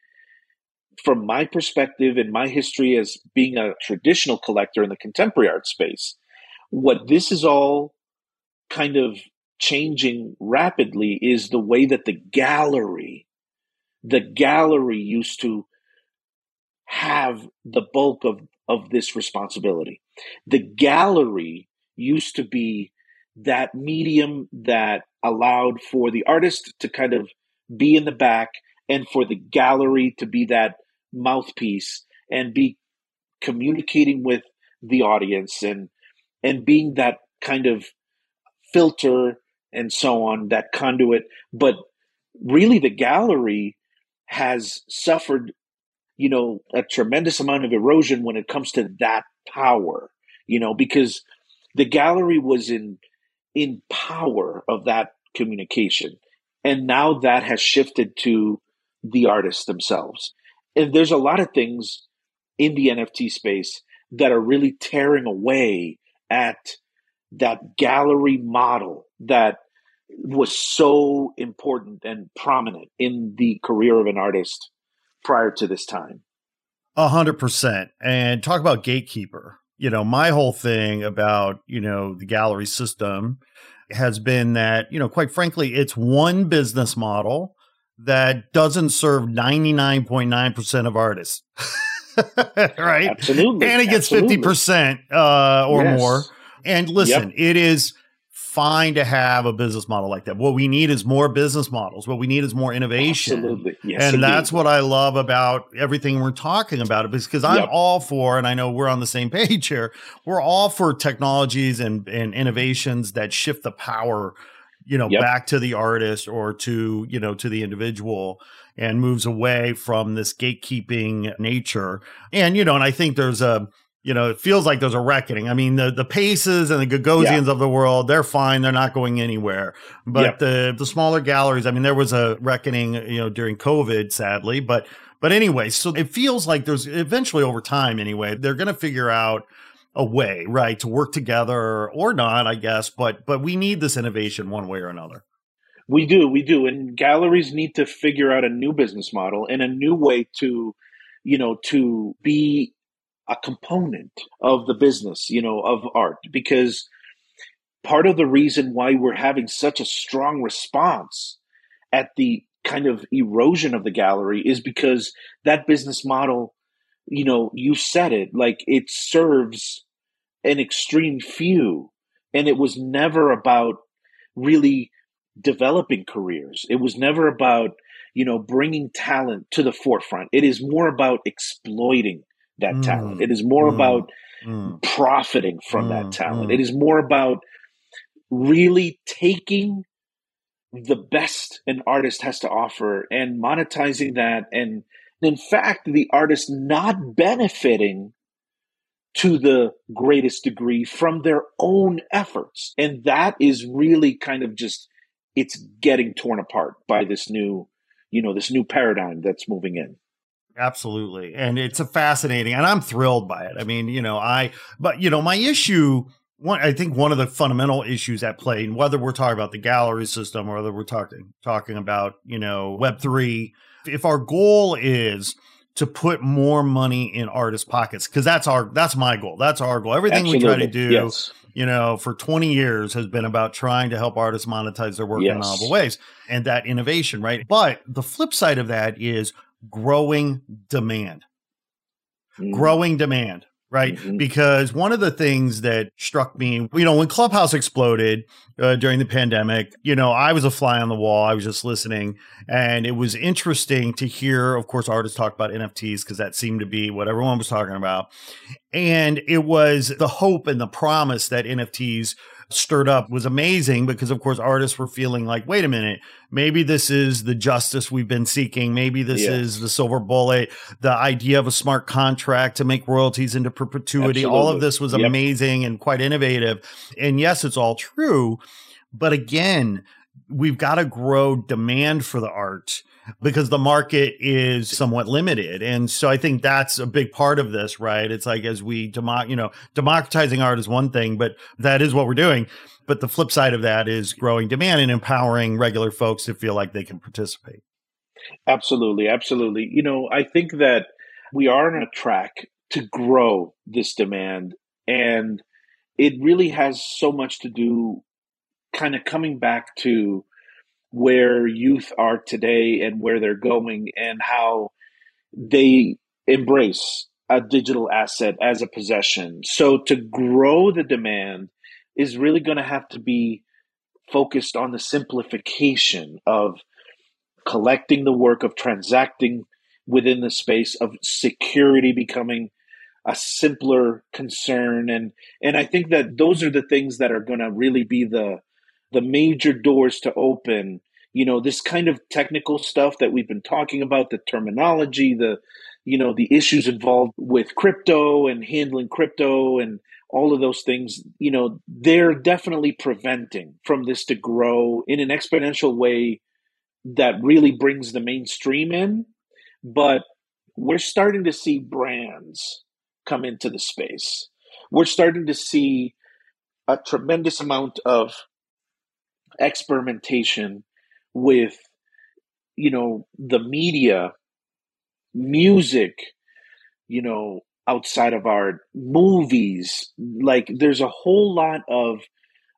from my perspective and my history as being a traditional collector in the contemporary art space what this is all kind of changing rapidly is the way that the gallery, the gallery used to have the bulk of, of this responsibility. The gallery used to be that medium that allowed for the artist to kind of be in the back and for the gallery to be that mouthpiece and be communicating with the audience and and being that kind of filter and so on, that conduit. But really, the gallery has suffered, you know, a tremendous amount of erosion when it comes to that power, you know, because the gallery was in in power of that communication. And now that has shifted to the artists themselves. And there's a lot of things in the NFT space that are really tearing away at that gallery model that was so important and prominent in the career of an artist prior to this time. A hundred percent. And talk about gatekeeper. You know, my whole thing about, you know, the gallery system has been that, you know, quite frankly, it's one business model that doesn't serve 99.9% of artists. right? Absolutely. And it gets Absolutely. 50% uh, or Yes. more. And listen, it is fine to have a business model like that. What we need is more business models. What we need is more innovation. Absolutely. Yes, and indeed. that's what I love about everything we're talking about. Because I'm Yep. all for, and I know we're on the same page here. We're all for technologies and, and innovations that shift the power, you know, Yep. back to the artist or to you know to the individual, and moves away from this gatekeeping nature. And you know, and I think there's a you know, it feels like there's a reckoning. I mean, the the Paces and the Gagosians of the world, they're fine. They're not going anywhere. But Yep. the the smaller galleries, I mean, there was a reckoning, you know, during COVID, sadly. But but anyway, so it feels like there's eventually over time, anyway, they're going to figure out a way, right, to work together or not, I guess. But but we need this innovation one way or another. We do, we do. And galleries need to figure out a new business model and a new way to, you know, to be a component of the business, you know, of art. Because part of the reason why we're having such a strong response at the kind of erosion of the gallery is because that business model, you know, you said it, like it serves an extreme few. And it was never about really developing careers. It was never about, you know, bringing talent to the forefront. It is more about exploiting that Mm. talent. It is more Mm. about Mm. profiting from that talent. mm. It is more about really taking the best an artist has to offer and monetizing that and in fact the artist not benefiting to the greatest degree from their own efforts and that is really kind of just it's getting torn apart by this new you know this new paradigm that's moving in Absolutely. And it's a fascinating and I'm thrilled by it. I mean, you know, I but you know, my issue one I think one of the fundamental issues at play, and whether we're talking about the gallery system or whether we're talking talking about, you know, web three, if our goal is to put more money in artists' pockets, because that's our that's my goal. That's our goal. Everything we try to do yes you know, for 20 years has been about trying to help artists monetize their work in novel ways and that innovation, right? But the flip side of that is growing demand, Mm. growing demand, right? Mhm. Because one of the things that struck me, you know, when Clubhouse exploded uh, during the pandemic, you know, I was a fly on the wall. I was just listening, and it was interesting to hear, of course, artists talk about NFTs because that seemed to be what everyone was talking about. And it was the hope and the promise that NFTs stirred up was amazing because of course artists were feeling like wait a minute maybe this is the justice we've been seeking. Maybe this Yeah. is the silver bullet the idea of a smart contract to make royalties into perpetuity. All of this was Yep. amazing and quite innovative. And yes it's all true but again we've got to grow demand for the art because the market is somewhat limited. And so i think that's a big part of this right? It's like as we demo- you know democratizing art is one thing but that is what we're doing. But the flip side of that is growing demand and empowering regular folks to feel like they can participate. Absolutely, absolutely. You know, I think that we are on a track to grow this demand, and it really has so much to do kind of coming back to where youth are today and where they're going and how they embrace a digital asset as a possession. So to grow the demand is really going to have to be focused on the simplification of collecting the work of transacting within the space of security becoming a simpler concern and and I think that those are the things that are going to really be the the major doors to open you know this kind of technical stuff that we've been talking about the terminology the you know the issues involved with crypto and handling crypto and all of those things you know they're definitely preventing from this to grow in an exponential way that really brings the mainstream in. But we're starting to see brands come into the space. We're starting to see a tremendous amount of experimentation with you know the media music you know outside of art movies. Like there's a whole lot of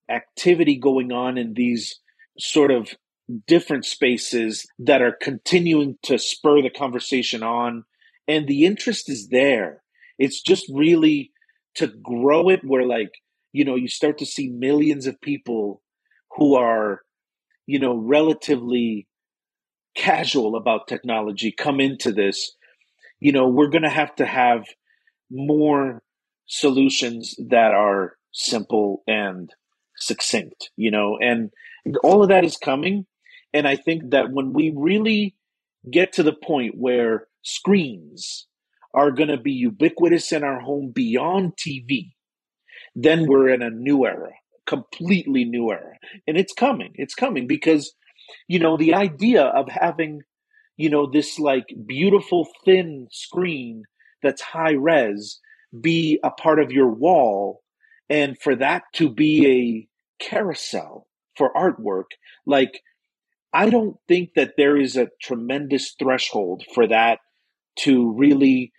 activity going on in these sort of different spaces that are continuing to spur the conversation on and the interest is there. It's just really to grow it where like you know you start to see millions of people who are you know relatively casual about technology come into this you know we're going to have to have more solutions that are simple and succinct you know and all of that is coming. And i think that when we really get to the point where screens are going to be ubiquitous in our home beyond TV, then we're in a new era, completely new era. And it's coming. It's coming because, you know, the idea of having, you know, this like beautiful thin screen that's high res be a part of your wall and for that to be a carousel for artwork, like, I don't think that there is a tremendous threshold for that to really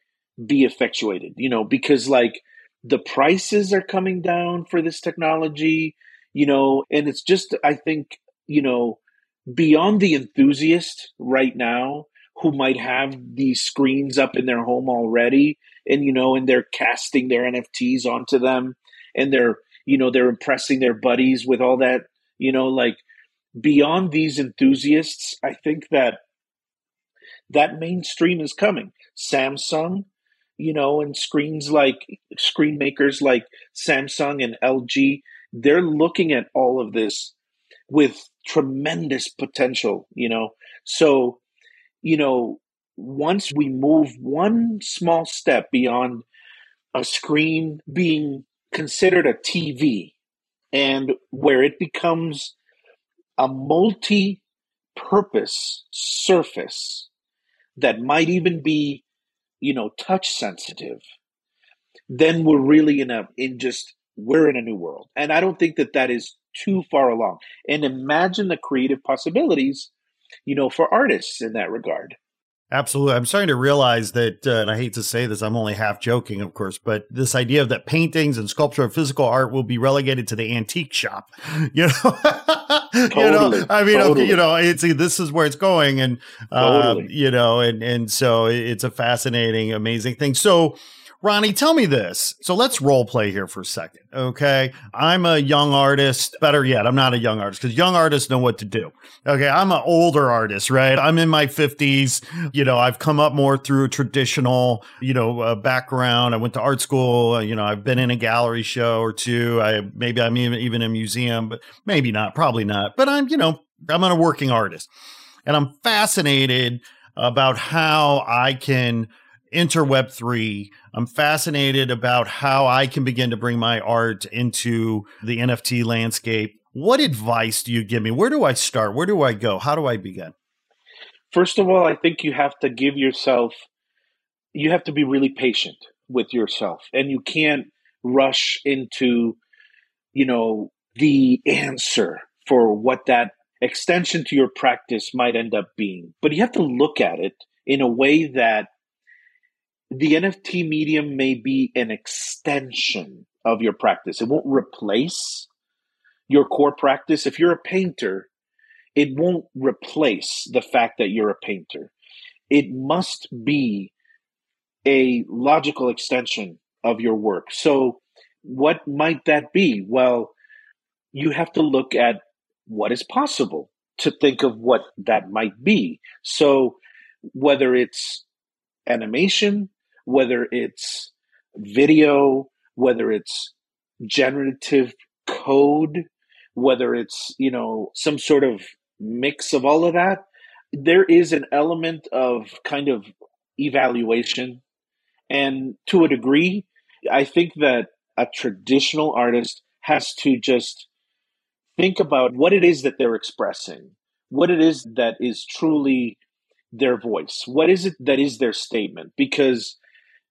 be effectuated, you know, because like the prices are coming down for this technology, you know, and it's just, I think, you know, beyond the enthusiast right now who might have these screens up in their home already and, you know, and they're casting their NFTs onto them and they're, you know, they're impressing their buddies with all that, you know, like beyond these enthusiasts, I think that that mainstream is coming. Samsung, you know, and screens like screen makers like Samsung and LG, they're looking at all of this with tremendous potential, you know. So, you know, once we move one small step beyond a screen being considered a TV and where it becomes a multi purpose surface that might even be you know, touch sensitive, then we're really in a in just we're in a new world. And I don't think that that is too far along. And imagine the creative possibilities, you know, for artists in that regard. Absolutely. I'm starting to realize that, uh, and I hate to say this, I'm only half joking, of course, but this idea of that paintings and sculpture and physical art will be relegated to the antique shop. You know, totally, you know, I mean, totally. okay, you know, it's this is where it's going, and uh, totally. you know, and and so it's a fascinating, amazing thing. So, Ronnie, tell me this. So let's role play here for a second. Okay. I'm a young artist. Better yet, I'm not a young artist because young artists know what to do. Okay. I'm an older artist, right? I'm in my 50s. You know, I've come up more through a traditional, you know, uh, background. I went to art school. Uh, you know, I've been in a gallery show or two. I maybe I'm even, even in a museum, but maybe not, probably not. But I'm, you know, I'm a working artist and I'm fascinated about how I can enter Web3. I'm fascinated about how I can begin to bring my art into the NFT landscape. What advice do you give me? Where do I start? Where do I go? How do I begin? First of all, I think you have to give yourself, you have to be really patient with yourself and you can't rush into, you know, the answer for what that extension to your practice might end up being. But you have to look at it in a way that the NFT medium may be an extension of your practice. It won't replace your core practice. If you're a painter, it won't replace the fact that you're a painter. It must be a logical extension of your work. So, what might that be? Well, you have to look at what is possible to think of what that might be. So, whether it's animation, whether it's video, whether it's generative code, whether it's, you know, some sort of mix of all of that, there is an element of kind of evaluation. And to a degree, I think that a traditional artist has to just think about what it is that they're expressing, what it is that is truly their voice, what is it that is their statement, because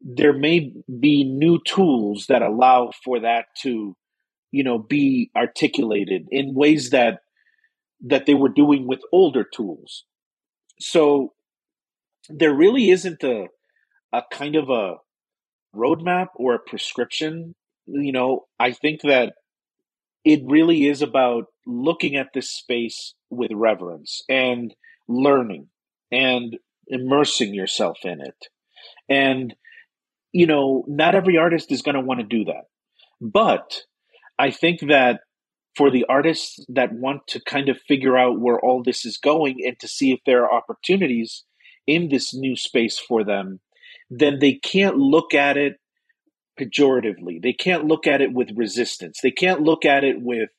there may be new tools that allow for that to you know be articulated in ways that that they were doing with older tools so there really isn't a a kind of a roadmap or a prescription you know i think that it really is about looking at this space with reverence and learning and immersing yourself in it. And, you know, not every artist is going to want to do that. But I think that for the artists that want to kind of figure out where all this is going and to see if there are opportunities in this new space for them, then they can't look at it pejoratively. They can't look at it with resistance. They can't look at it with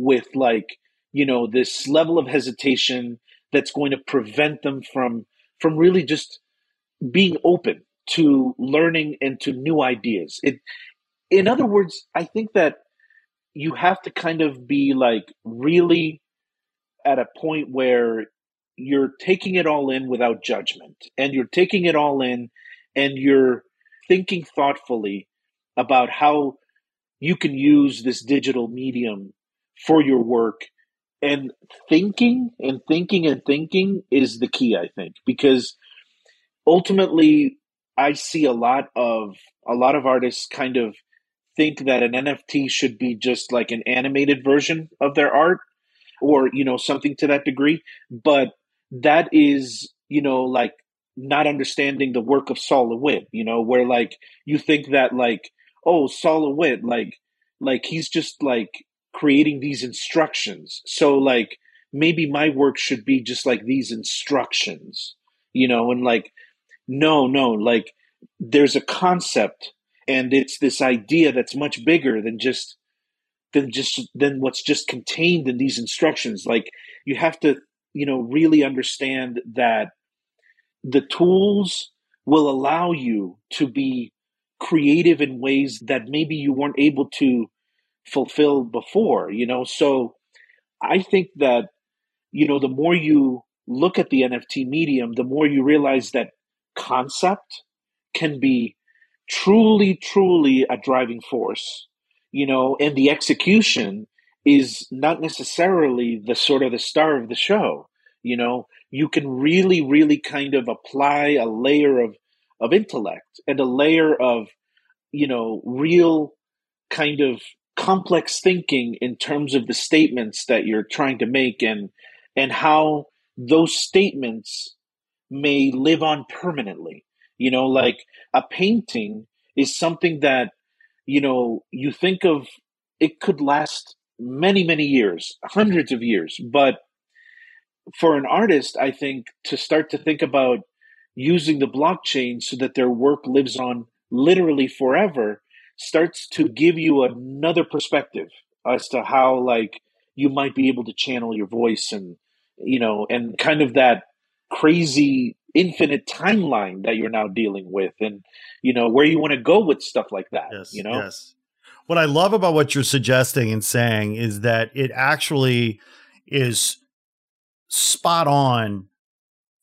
with like, you know, this level of hesitation that's going to prevent them from from really just being open to learning and to new ideas. It in other words, I think that you have to kind of be like really at a point where you're taking it all in without judgment and you're taking it all in and you're thinking thoughtfully about how you can use this digital medium for your work and thinking and thinking and thinking is the key i think because ultimately i see a lot of a lot of artists kind of think that an nft should be just like an animated version of their art or you know something to that degree but that is you know like not understanding the work of Sol LeWitt, you know, where like you think that like, oh, Sol LeWitt, like like he's just like creating these instructions. So like maybe my work should be just like these instructions, you know, and like no, no, like there's a concept and it's this idea that's much bigger than just than just than what's just contained in these instructions. Like you have to, you know, really understand that the tools will allow you to be creative in ways that maybe you weren't able to fulfill before, you know? So I think that, you know, the more you look at the NFT medium, the more you realize that concept can be truly, truly a driving force, you know, and the execution is not necessarily the sort of the star of the show, you know, you can really, really kind of apply a layer of, of intellect and a layer of, you know, real kind of complex thinking in terms of the statements that you're trying to make and and how those statements may live on permanently. You know like a painting is something that you know you think of it could last many many years hundreds of years. But for an artist i think to start to think about using the blockchain so that their work lives on literally forever starts to give you another perspective as to how like you might be able to channel your voice and you know and kind of that crazy infinite timeline that you're now dealing with and you know where you want to go with stuff like that yes, you know? yes. What i love about what you're suggesting and saying is that it actually is spot on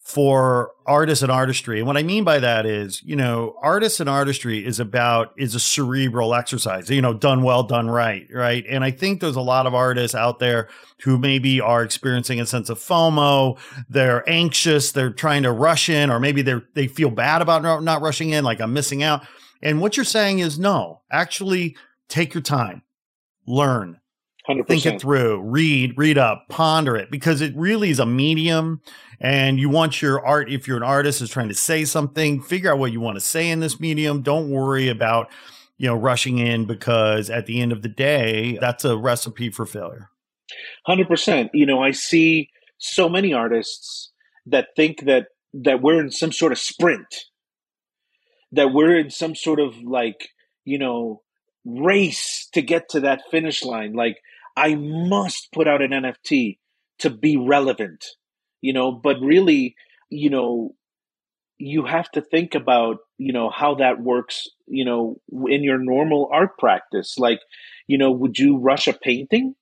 for artists and artistry. And what I mean by that is, you know, artists and artistry is about is a cerebral exercise, you know, done well, done right, right? And I think there's a lot of artists out there who maybe are experiencing a sense of FOMO, they're anxious, they're trying to rush in or maybe they they feel bad about not rushing in like I'm missing out. And what you're saying is no, actually take your time. Learn, 100%. think it through, read, read up, ponder it, because it really is a medium. And you want your art, if you're an artist, is trying to say something, figure out what you want to say in this medium. Don't worry about, you know, rushing in because at the end of the day, that's a recipe for failure. 100%. You know, I see so many artists that think that that we're in some sort of sprint, that we're in some sort of like, you know, race to get to that finish line. Like I must put out an NFT to be relevant, you know, but really, you know, you have to think about, you know, how that works, you know, in your normal art practice. Like, you know, would you rush a painting?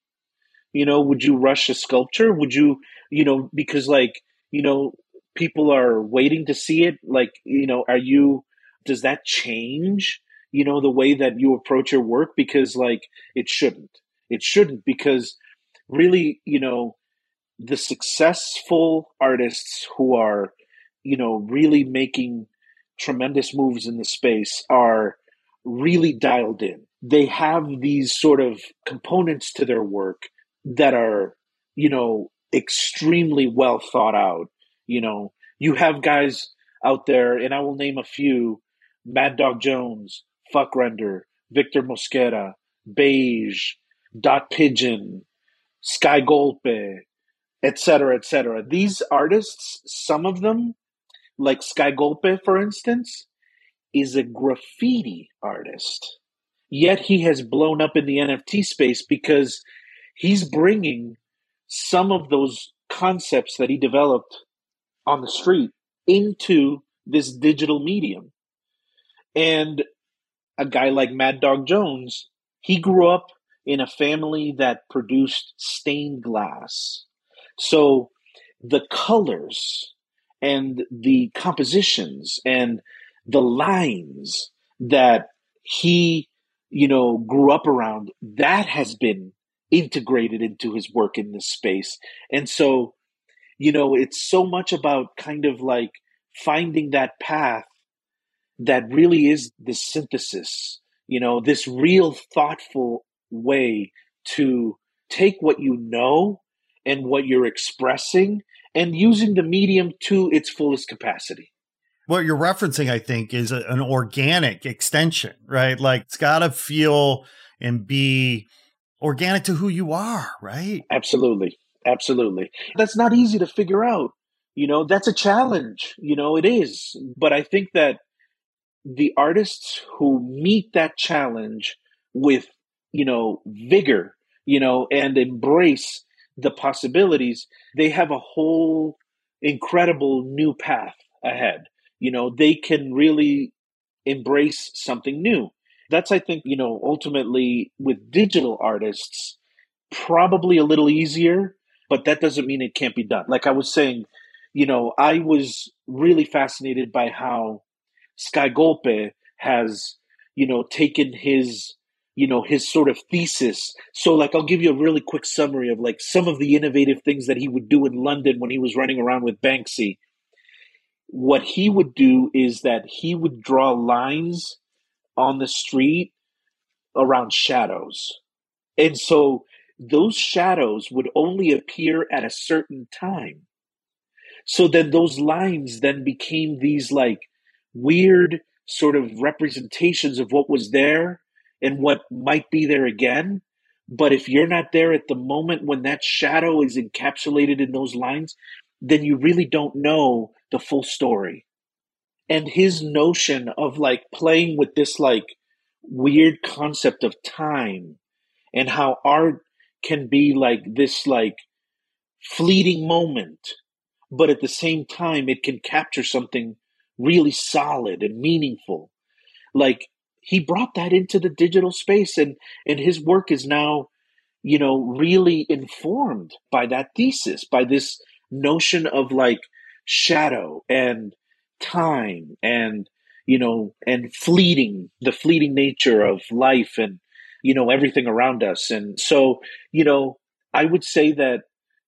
You know, would you rush a sculpture? Would you, you know, because like, you know, people are waiting to see it. Like, you know, are you, does that change, you know, the way that you approach your work? Because like, it shouldn't it shouldn't because really, you know, the successful artists who are, you know, really making tremendous moves in the space are really dialed in. They have these sort of components to their work that are, you know, extremely well thought out. You know, you have guys out there, and I will name a few Mad Dog Jones, FVCKRENDER, Victor Mosquera, Beige, Dot Pigeon, Skygolpe, etc., etc. These artists, some of them, like Sky Golpe, for instance, is a graffiti artist. Yet he has blown up in the NFT space because he's bringing some of those concepts that he developed on the street into this digital medium. And a guy like Mad Dog Jones, he grew up in a family that produced stained glass. So the colors and the compositions and the lines that he, you know, grew up around, that has been integrated into his work in this space. And so, you know, it's so much about kind of like finding that path that really is the synthesis, you know, this real thoughtful way to take what you know and what you're expressing and using the medium to its fullest capacity. What you're referencing, I think, is a, an organic extension, right? Like it's got to feel and be organic to who you are, right? Absolutely. Absolutely. That's not easy to figure out. You know, that's a challenge. You know, it is. But I think that the artists who meet that challenge with, you know, vigor, you know, and embrace the possibilities, they have a whole incredible new path ahead. You know, they can really embrace something new. That's, I think, you know, ultimately with digital artists, probably a little easier, but that doesn't mean it can't be done. Like I was saying, you know, I was really fascinated by how Skygolpe has, you know, taken his, you know, his sort of thesis. So, like, I'll give you a really quick summary of like some of the innovative things that he would do in London when he was running around with Banksy. What he would do is that he would draw lines on the street around shadows. And so those shadows would only appear at a certain time. So then those lines then became these like weird sort of representations of what was there and what might be there again. But if you're not there at the moment when that shadow is encapsulated in those lines, then you really don't know the full story. And his notion of like playing with this like weird concept of time and how art can be like this like fleeting moment, but at the same time it can capture something really solid and meaningful. Like he brought that into the digital space and and his work is now you know really informed by that thesis by this notion of like shadow and time and you know and fleeting the fleeting nature of life and you know everything around us. And so you know i would say that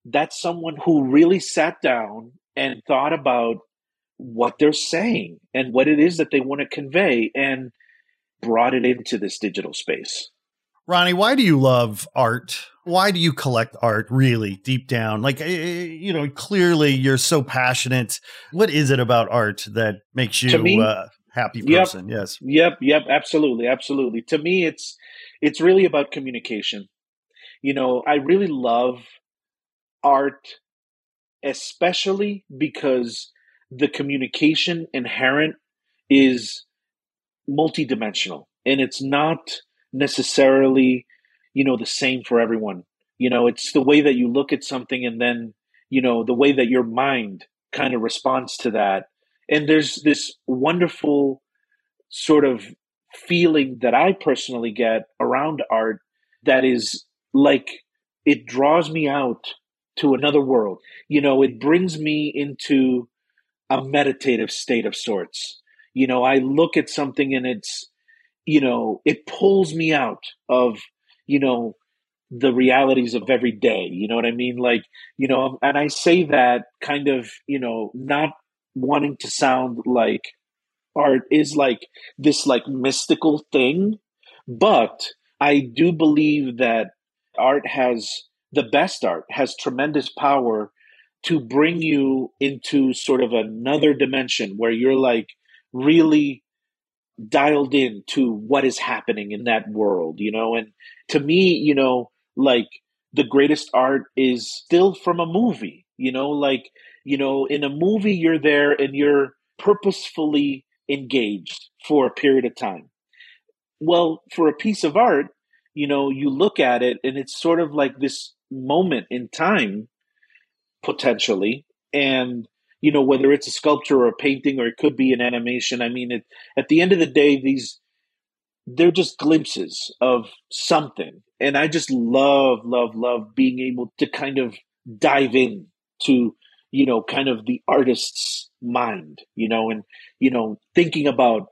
that's someone who really sat down and thought about what they're saying and what it is that they want to convey. And brought it into this digital space. Ronnie, why do you love art? Why do you collect art really deep down? Like, eh, eh, you know, clearly you're so passionate. What is it about art that makes you me, a happy person? Yep, yes. Yep. Yep. Absolutely. Absolutely. To me, it's, it's really about communication. You know, I really love art, especially because the communication inherent is multidimensional and it's not necessarily you know the same for everyone. You know it's the way that you look at something and then you know the way that your mind kind of responds to that. And there's this wonderful sort of feeling that i personally get around art that is like it draws me out to another world. You know it brings me into a meditative state of sorts. You know, I look at something and it's, you know, it pulls me out of, you know, the realities of every day. You know what I mean? Like, you know, and I say that kind of, you know, not wanting to sound like art is like this like mystical thing, but I do believe that art has the best art has tremendous power to bring you into sort of another dimension where you're like really dialed in to what is happening in that world, you know? And to me, you know, like the greatest art is still from a movie, you know, like, you know, in a movie, you're there and you're purposefully engaged for a period of time. Well, for a piece of art, you know, you look at it and it's sort of like this moment in time, potentially. And, you know, whether it's a sculpture or a painting or it could be an animation, I mean, it, at the end of the day, these, they're just glimpses of something. And I just love, love, love being able to kind of dive in to, you know, kind of the artist's mind, you know, and, you know, thinking about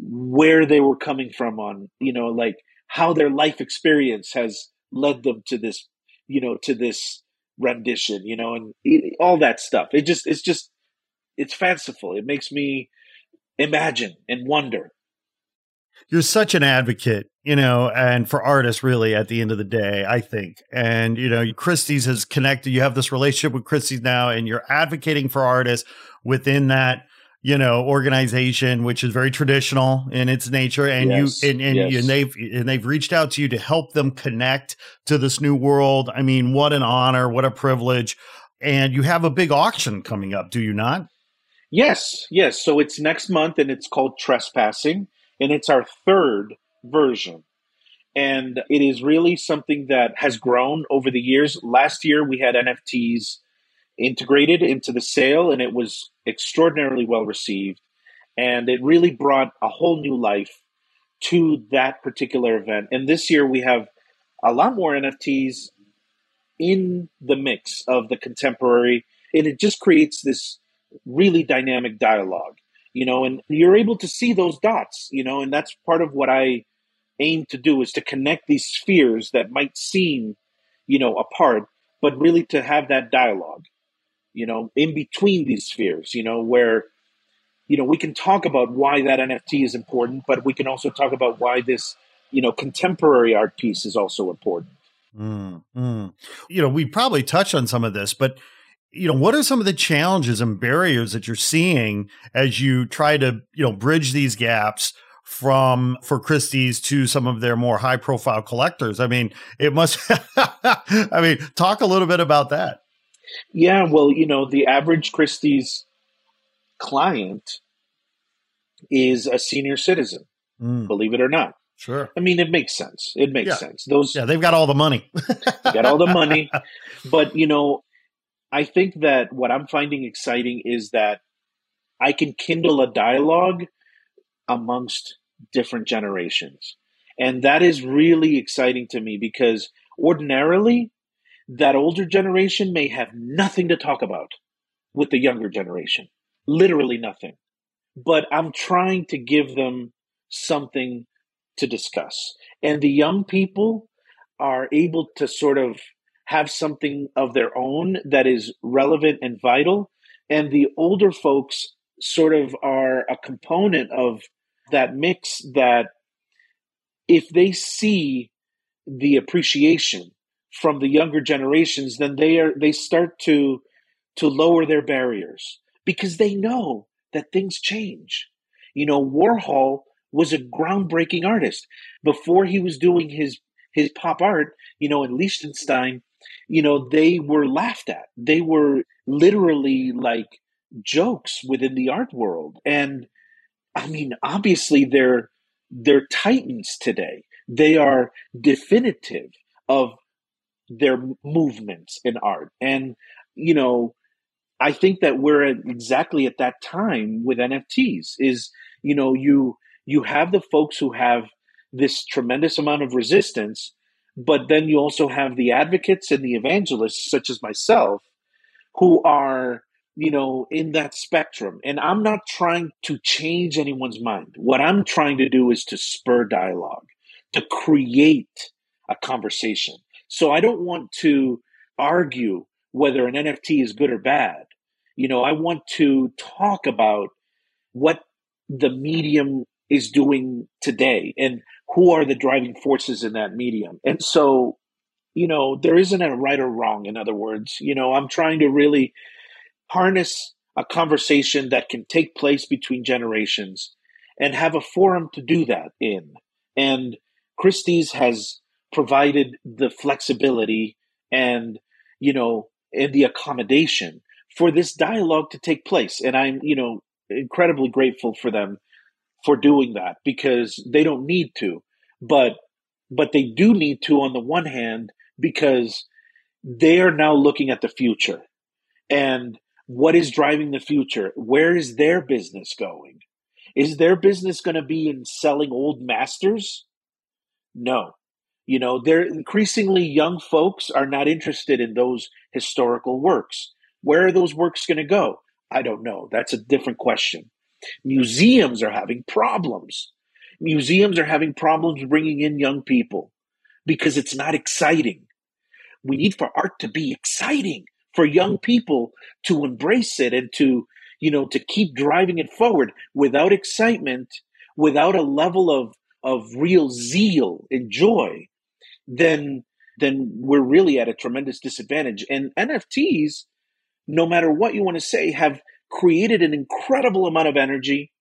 where they were coming from on, you know, like how their life experience has led them to this, you know, to this rendition, you know, and all that stuff. It just, it's just, it's fanciful. It makes me imagine and wonder. You're such an advocate, you know, and for artists, really, at the end of the day, I think. And, you know, Christie's has connected, you have this relationship with Christie's now, and you're advocating for artists within that you know organization which is very traditional in its nature and yes, you and, and, yes. and, they've and they've reached out to you to help them connect to this new world. I mean what an honor what a privilege. And you have a big auction coming up do you not? Yes yes. So it's next month and it's called trespassing and it's our third version. And it is really something that has grown over the years. Last year we had nfts integrated into the sale, and it was extraordinarily well received. And it really brought a whole new life to that particular event. And this year we have a lot more NFTs in the mix of the contemporary, and it just creates this really dynamic dialogue, you know, and you're able to see those dots, you know, and that's part of what I aim to do is to connect these spheres that might seem, you know, apart, but really to have that dialogue you know, in between these spheres, you know, where, you know, we can talk about why that NFT is important, but we can also talk about why this, you know, contemporary art piece is also important. Mm, mm. You know, we probably touched on some of this, but you know, what are some of the challenges and barriers that you're seeing as you try to, you know, bridge these gaps from for Christie's to some of their more high profile collectors? I mean, it must I mean, talk a little bit about that. Yeah, well, you know, the average Christie's client is a senior citizen, mm. believe it or not. Sure. I mean, it makes sense. It makes yeah. sense. Those Yeah, they've got all the money. got all the money. But, you know, I think that what I'm finding exciting is that I can kindle a dialogue amongst different generations. And that is really exciting to me because ordinarily that older generation may have nothing to talk about with the younger generation, literally nothing. But I'm trying to give them something to discuss. And the young people are able to sort of have something of their own that is relevant and vital. And the older folks sort of are a component of that mix that if they see the appreciation from the younger generations, then they are they start to to lower their barriers because they know that things change. You know, Warhol was a groundbreaking artist before he was doing his his pop art. You know, in Lichtenstein, you know they were laughed at. They were literally like jokes within the art world, and I mean, obviously they're they're titans today. They are definitive of their movements in art. And, you know, I think that we're at exactly at that time with NFTs is, you know, you you have the folks who have this tremendous amount of resistance, but then you also have the advocates and the evangelists, such as myself, who are, you know, in that spectrum. And I'm not trying to change anyone's mind. What I'm trying to do is to spur dialogue, to create a conversation. So I don't want to argue whether an NFT is good or bad. You know, I want to talk about what the medium is doing today and who are the driving forces in that medium. And so, you know, there isn't a right or wrong, in other words. You know, I'm trying to really harness a conversation that can take place between generations and have a forum to do that in. And Christie's has provided the flexibility and, you know, and the accommodation for this dialogue to take place. And I'm, you know, incredibly grateful for them for doing that because they don't need to, but but they do need to on the one hand because they are now looking at the future. And what is driving the future? Where is their business going? Is their business going to be in selling old masters? No you know they're increasingly young folks are not interested in those historical works. Where are those works going to go? I don't know. That's a different question. Museums are having problems. Museums are having problems bringing in young people because it's not exciting. We need for art to be exciting for young people to embrace it and to, you know, to keep driving it forward without excitement, without a level of, of real zeal and joy, then, then we're really at a tremendous disadvantage. And NFTs, no matter what you want to say, have created an incredible amount of energy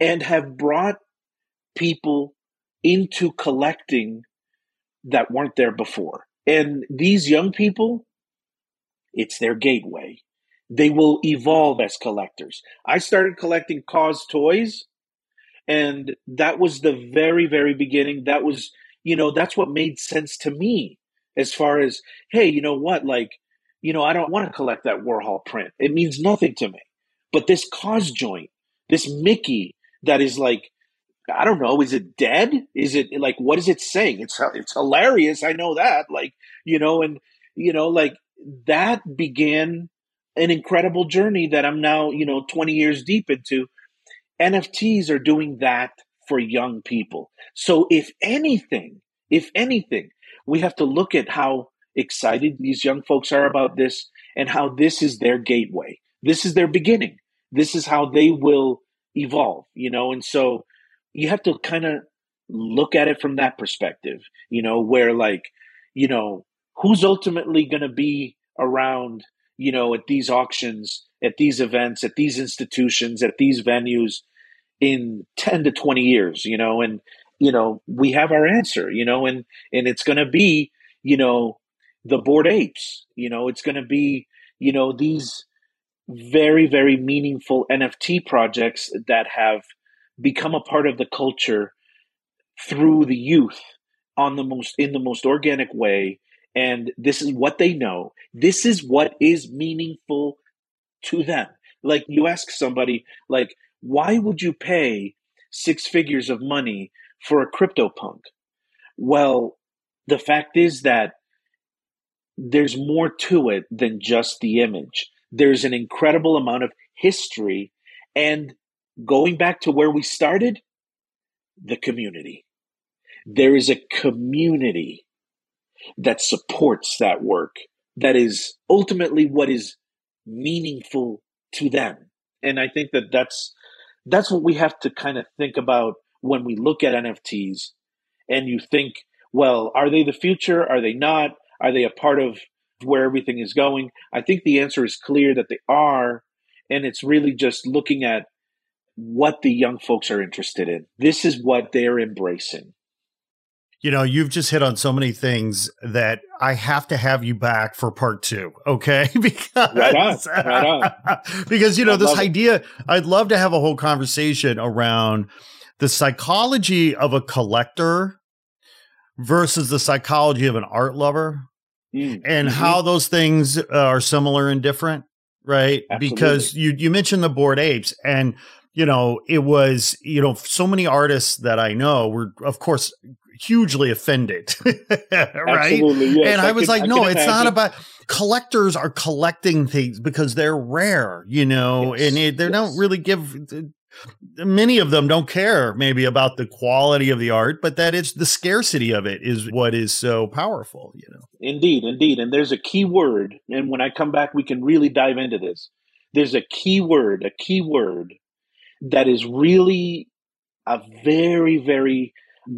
and have brought people into collecting that weren't there before. And these young people, it's their gateway. They will evolve as collectors. I started collecting KAWS toys, and that was the very, very beginning. That was, you know, that's what made sense to me as far as, hey, you know what? Like, you know, I don't want to collect that Warhol print. It means nothing to me. But this KAWS joint, this Mickey that is like, I don't know, is it dead? Is it like, what is it saying? It's, it's hilarious. I know that. Like, you know, and, you know, like that began an incredible journey that I'm now, you know, 20 years deep into. NFTs are doing that for young people. So if anything, if anything, we have to look at how excited these young folks are about this and how this is their gateway. This is their beginning this is how they will evolve, you know? And so you have to kind of look at it from that perspective, you know, where like, you know, who's ultimately going to be around, you know, at these auctions, at these events, at these institutions, at these venues in 10 to 20 years, you know, and, you know, we have our answer, you know, and, and it's going to be, you know, the bored apes, you know, it's going to be, you know, these, very, very meaningful NFT projects that have become a part of the culture through the youth on the most in the most organic way. And this is what they know. This is what is meaningful to them. Like you ask somebody like why would you pay six figures of money for a CryptoPunk? well the fact is that there's more to it than just the image there's an incredible amount of history. And going back to where we started, the community. There is a community that supports that work that is ultimately what is meaningful to them. And I think that that's that's what we have to kind of think about when we look at NFTs and you think, well, are they the future? Are they not? Are they a part of where everything is going? I think the answer is clear that they are. And it's really just looking at what the young folks are interested in. This is what they're embracing. You know, you've just hit on so many things that I have to have you back for part two. Okay. because, right on, right on. because, you know, I this idea, it. I'd love to have a whole conversation around the psychology of a collector versus the psychology of an art lover mm, and mm-hmm. how those things uh, are similar and different, right? Absolutely. Because you you mentioned the bored apes and you know, it was, you know, so many artists that I know were, of course, hugely offended. right. Yes. And I, I was can, like, I no, it's imagine. not about collectors are collecting things because they're rare, you know, yes. and it, they yes. don't really give uh, many of them don't care maybe about the quality of the art but that it's the scarcity of it is what is so powerful you know indeed indeed and there's a key word and when i come back we can really dive into this there's a key word a key word that is really a very, very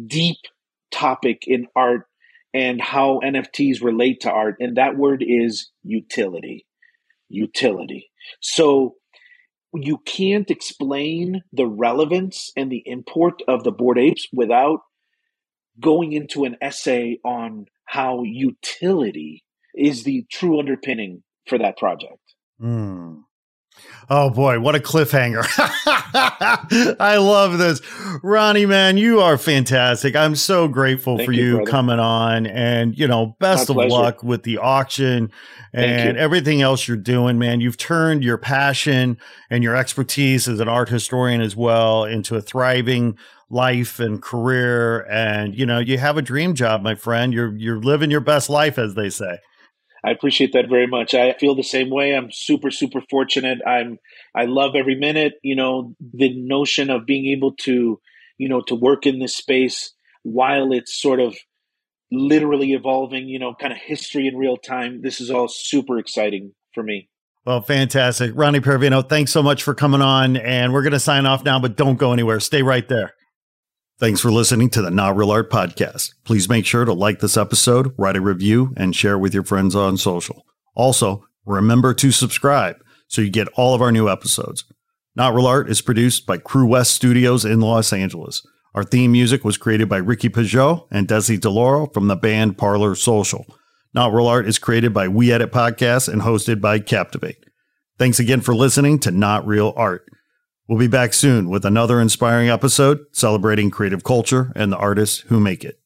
deep topic in art and how NFTs relate to art. And that word is utility. Utility. So you can't explain the relevance and the import of the Bored Apes without going into an essay on how utility is the true underpinning for that project. Mm. Oh boy, what a cliffhanger. I love this. Ronnie, man, you are fantastic. I'm so grateful Thank for you, coming on and, you know, best My of pleasure. luck with the auction and everything else you're doing, man. You've turned your passion and your expertise as an art historian as well into a thriving life and career and you know, you have a dream job, my friend. You're you're living your best life as they say. I appreciate that very much. I feel the same way. I'm super, super fortunate. I'm, I love every minute. You know, the notion of being able to, you know, to work in this space while it's sort of literally evolving, you know, kind of history in real time. This is all super exciting for me. Well, fantastic. Ronnie Pirovino, thanks so much for coming on. And we're going to sign off now, but don't go anywhere. Stay right there. Thanks for listening to the Not Real Art Podcast. Please make sure to like this episode, write a review, and share with your friends on social. Also, remember to subscribe so you get all of our new episodes. Not Real Art is produced by Crewest Studios in Los Angeles. Our theme music was created by Ricky Peugeot and Desi DeLauro from the band Parlor Social. Not Real Art is created by We Edit Podcasts and hosted by Captivate. Thanks again for listening to Not Real Art. We'll be back soon with another inspiring episode celebrating creative culture and the artists who make it.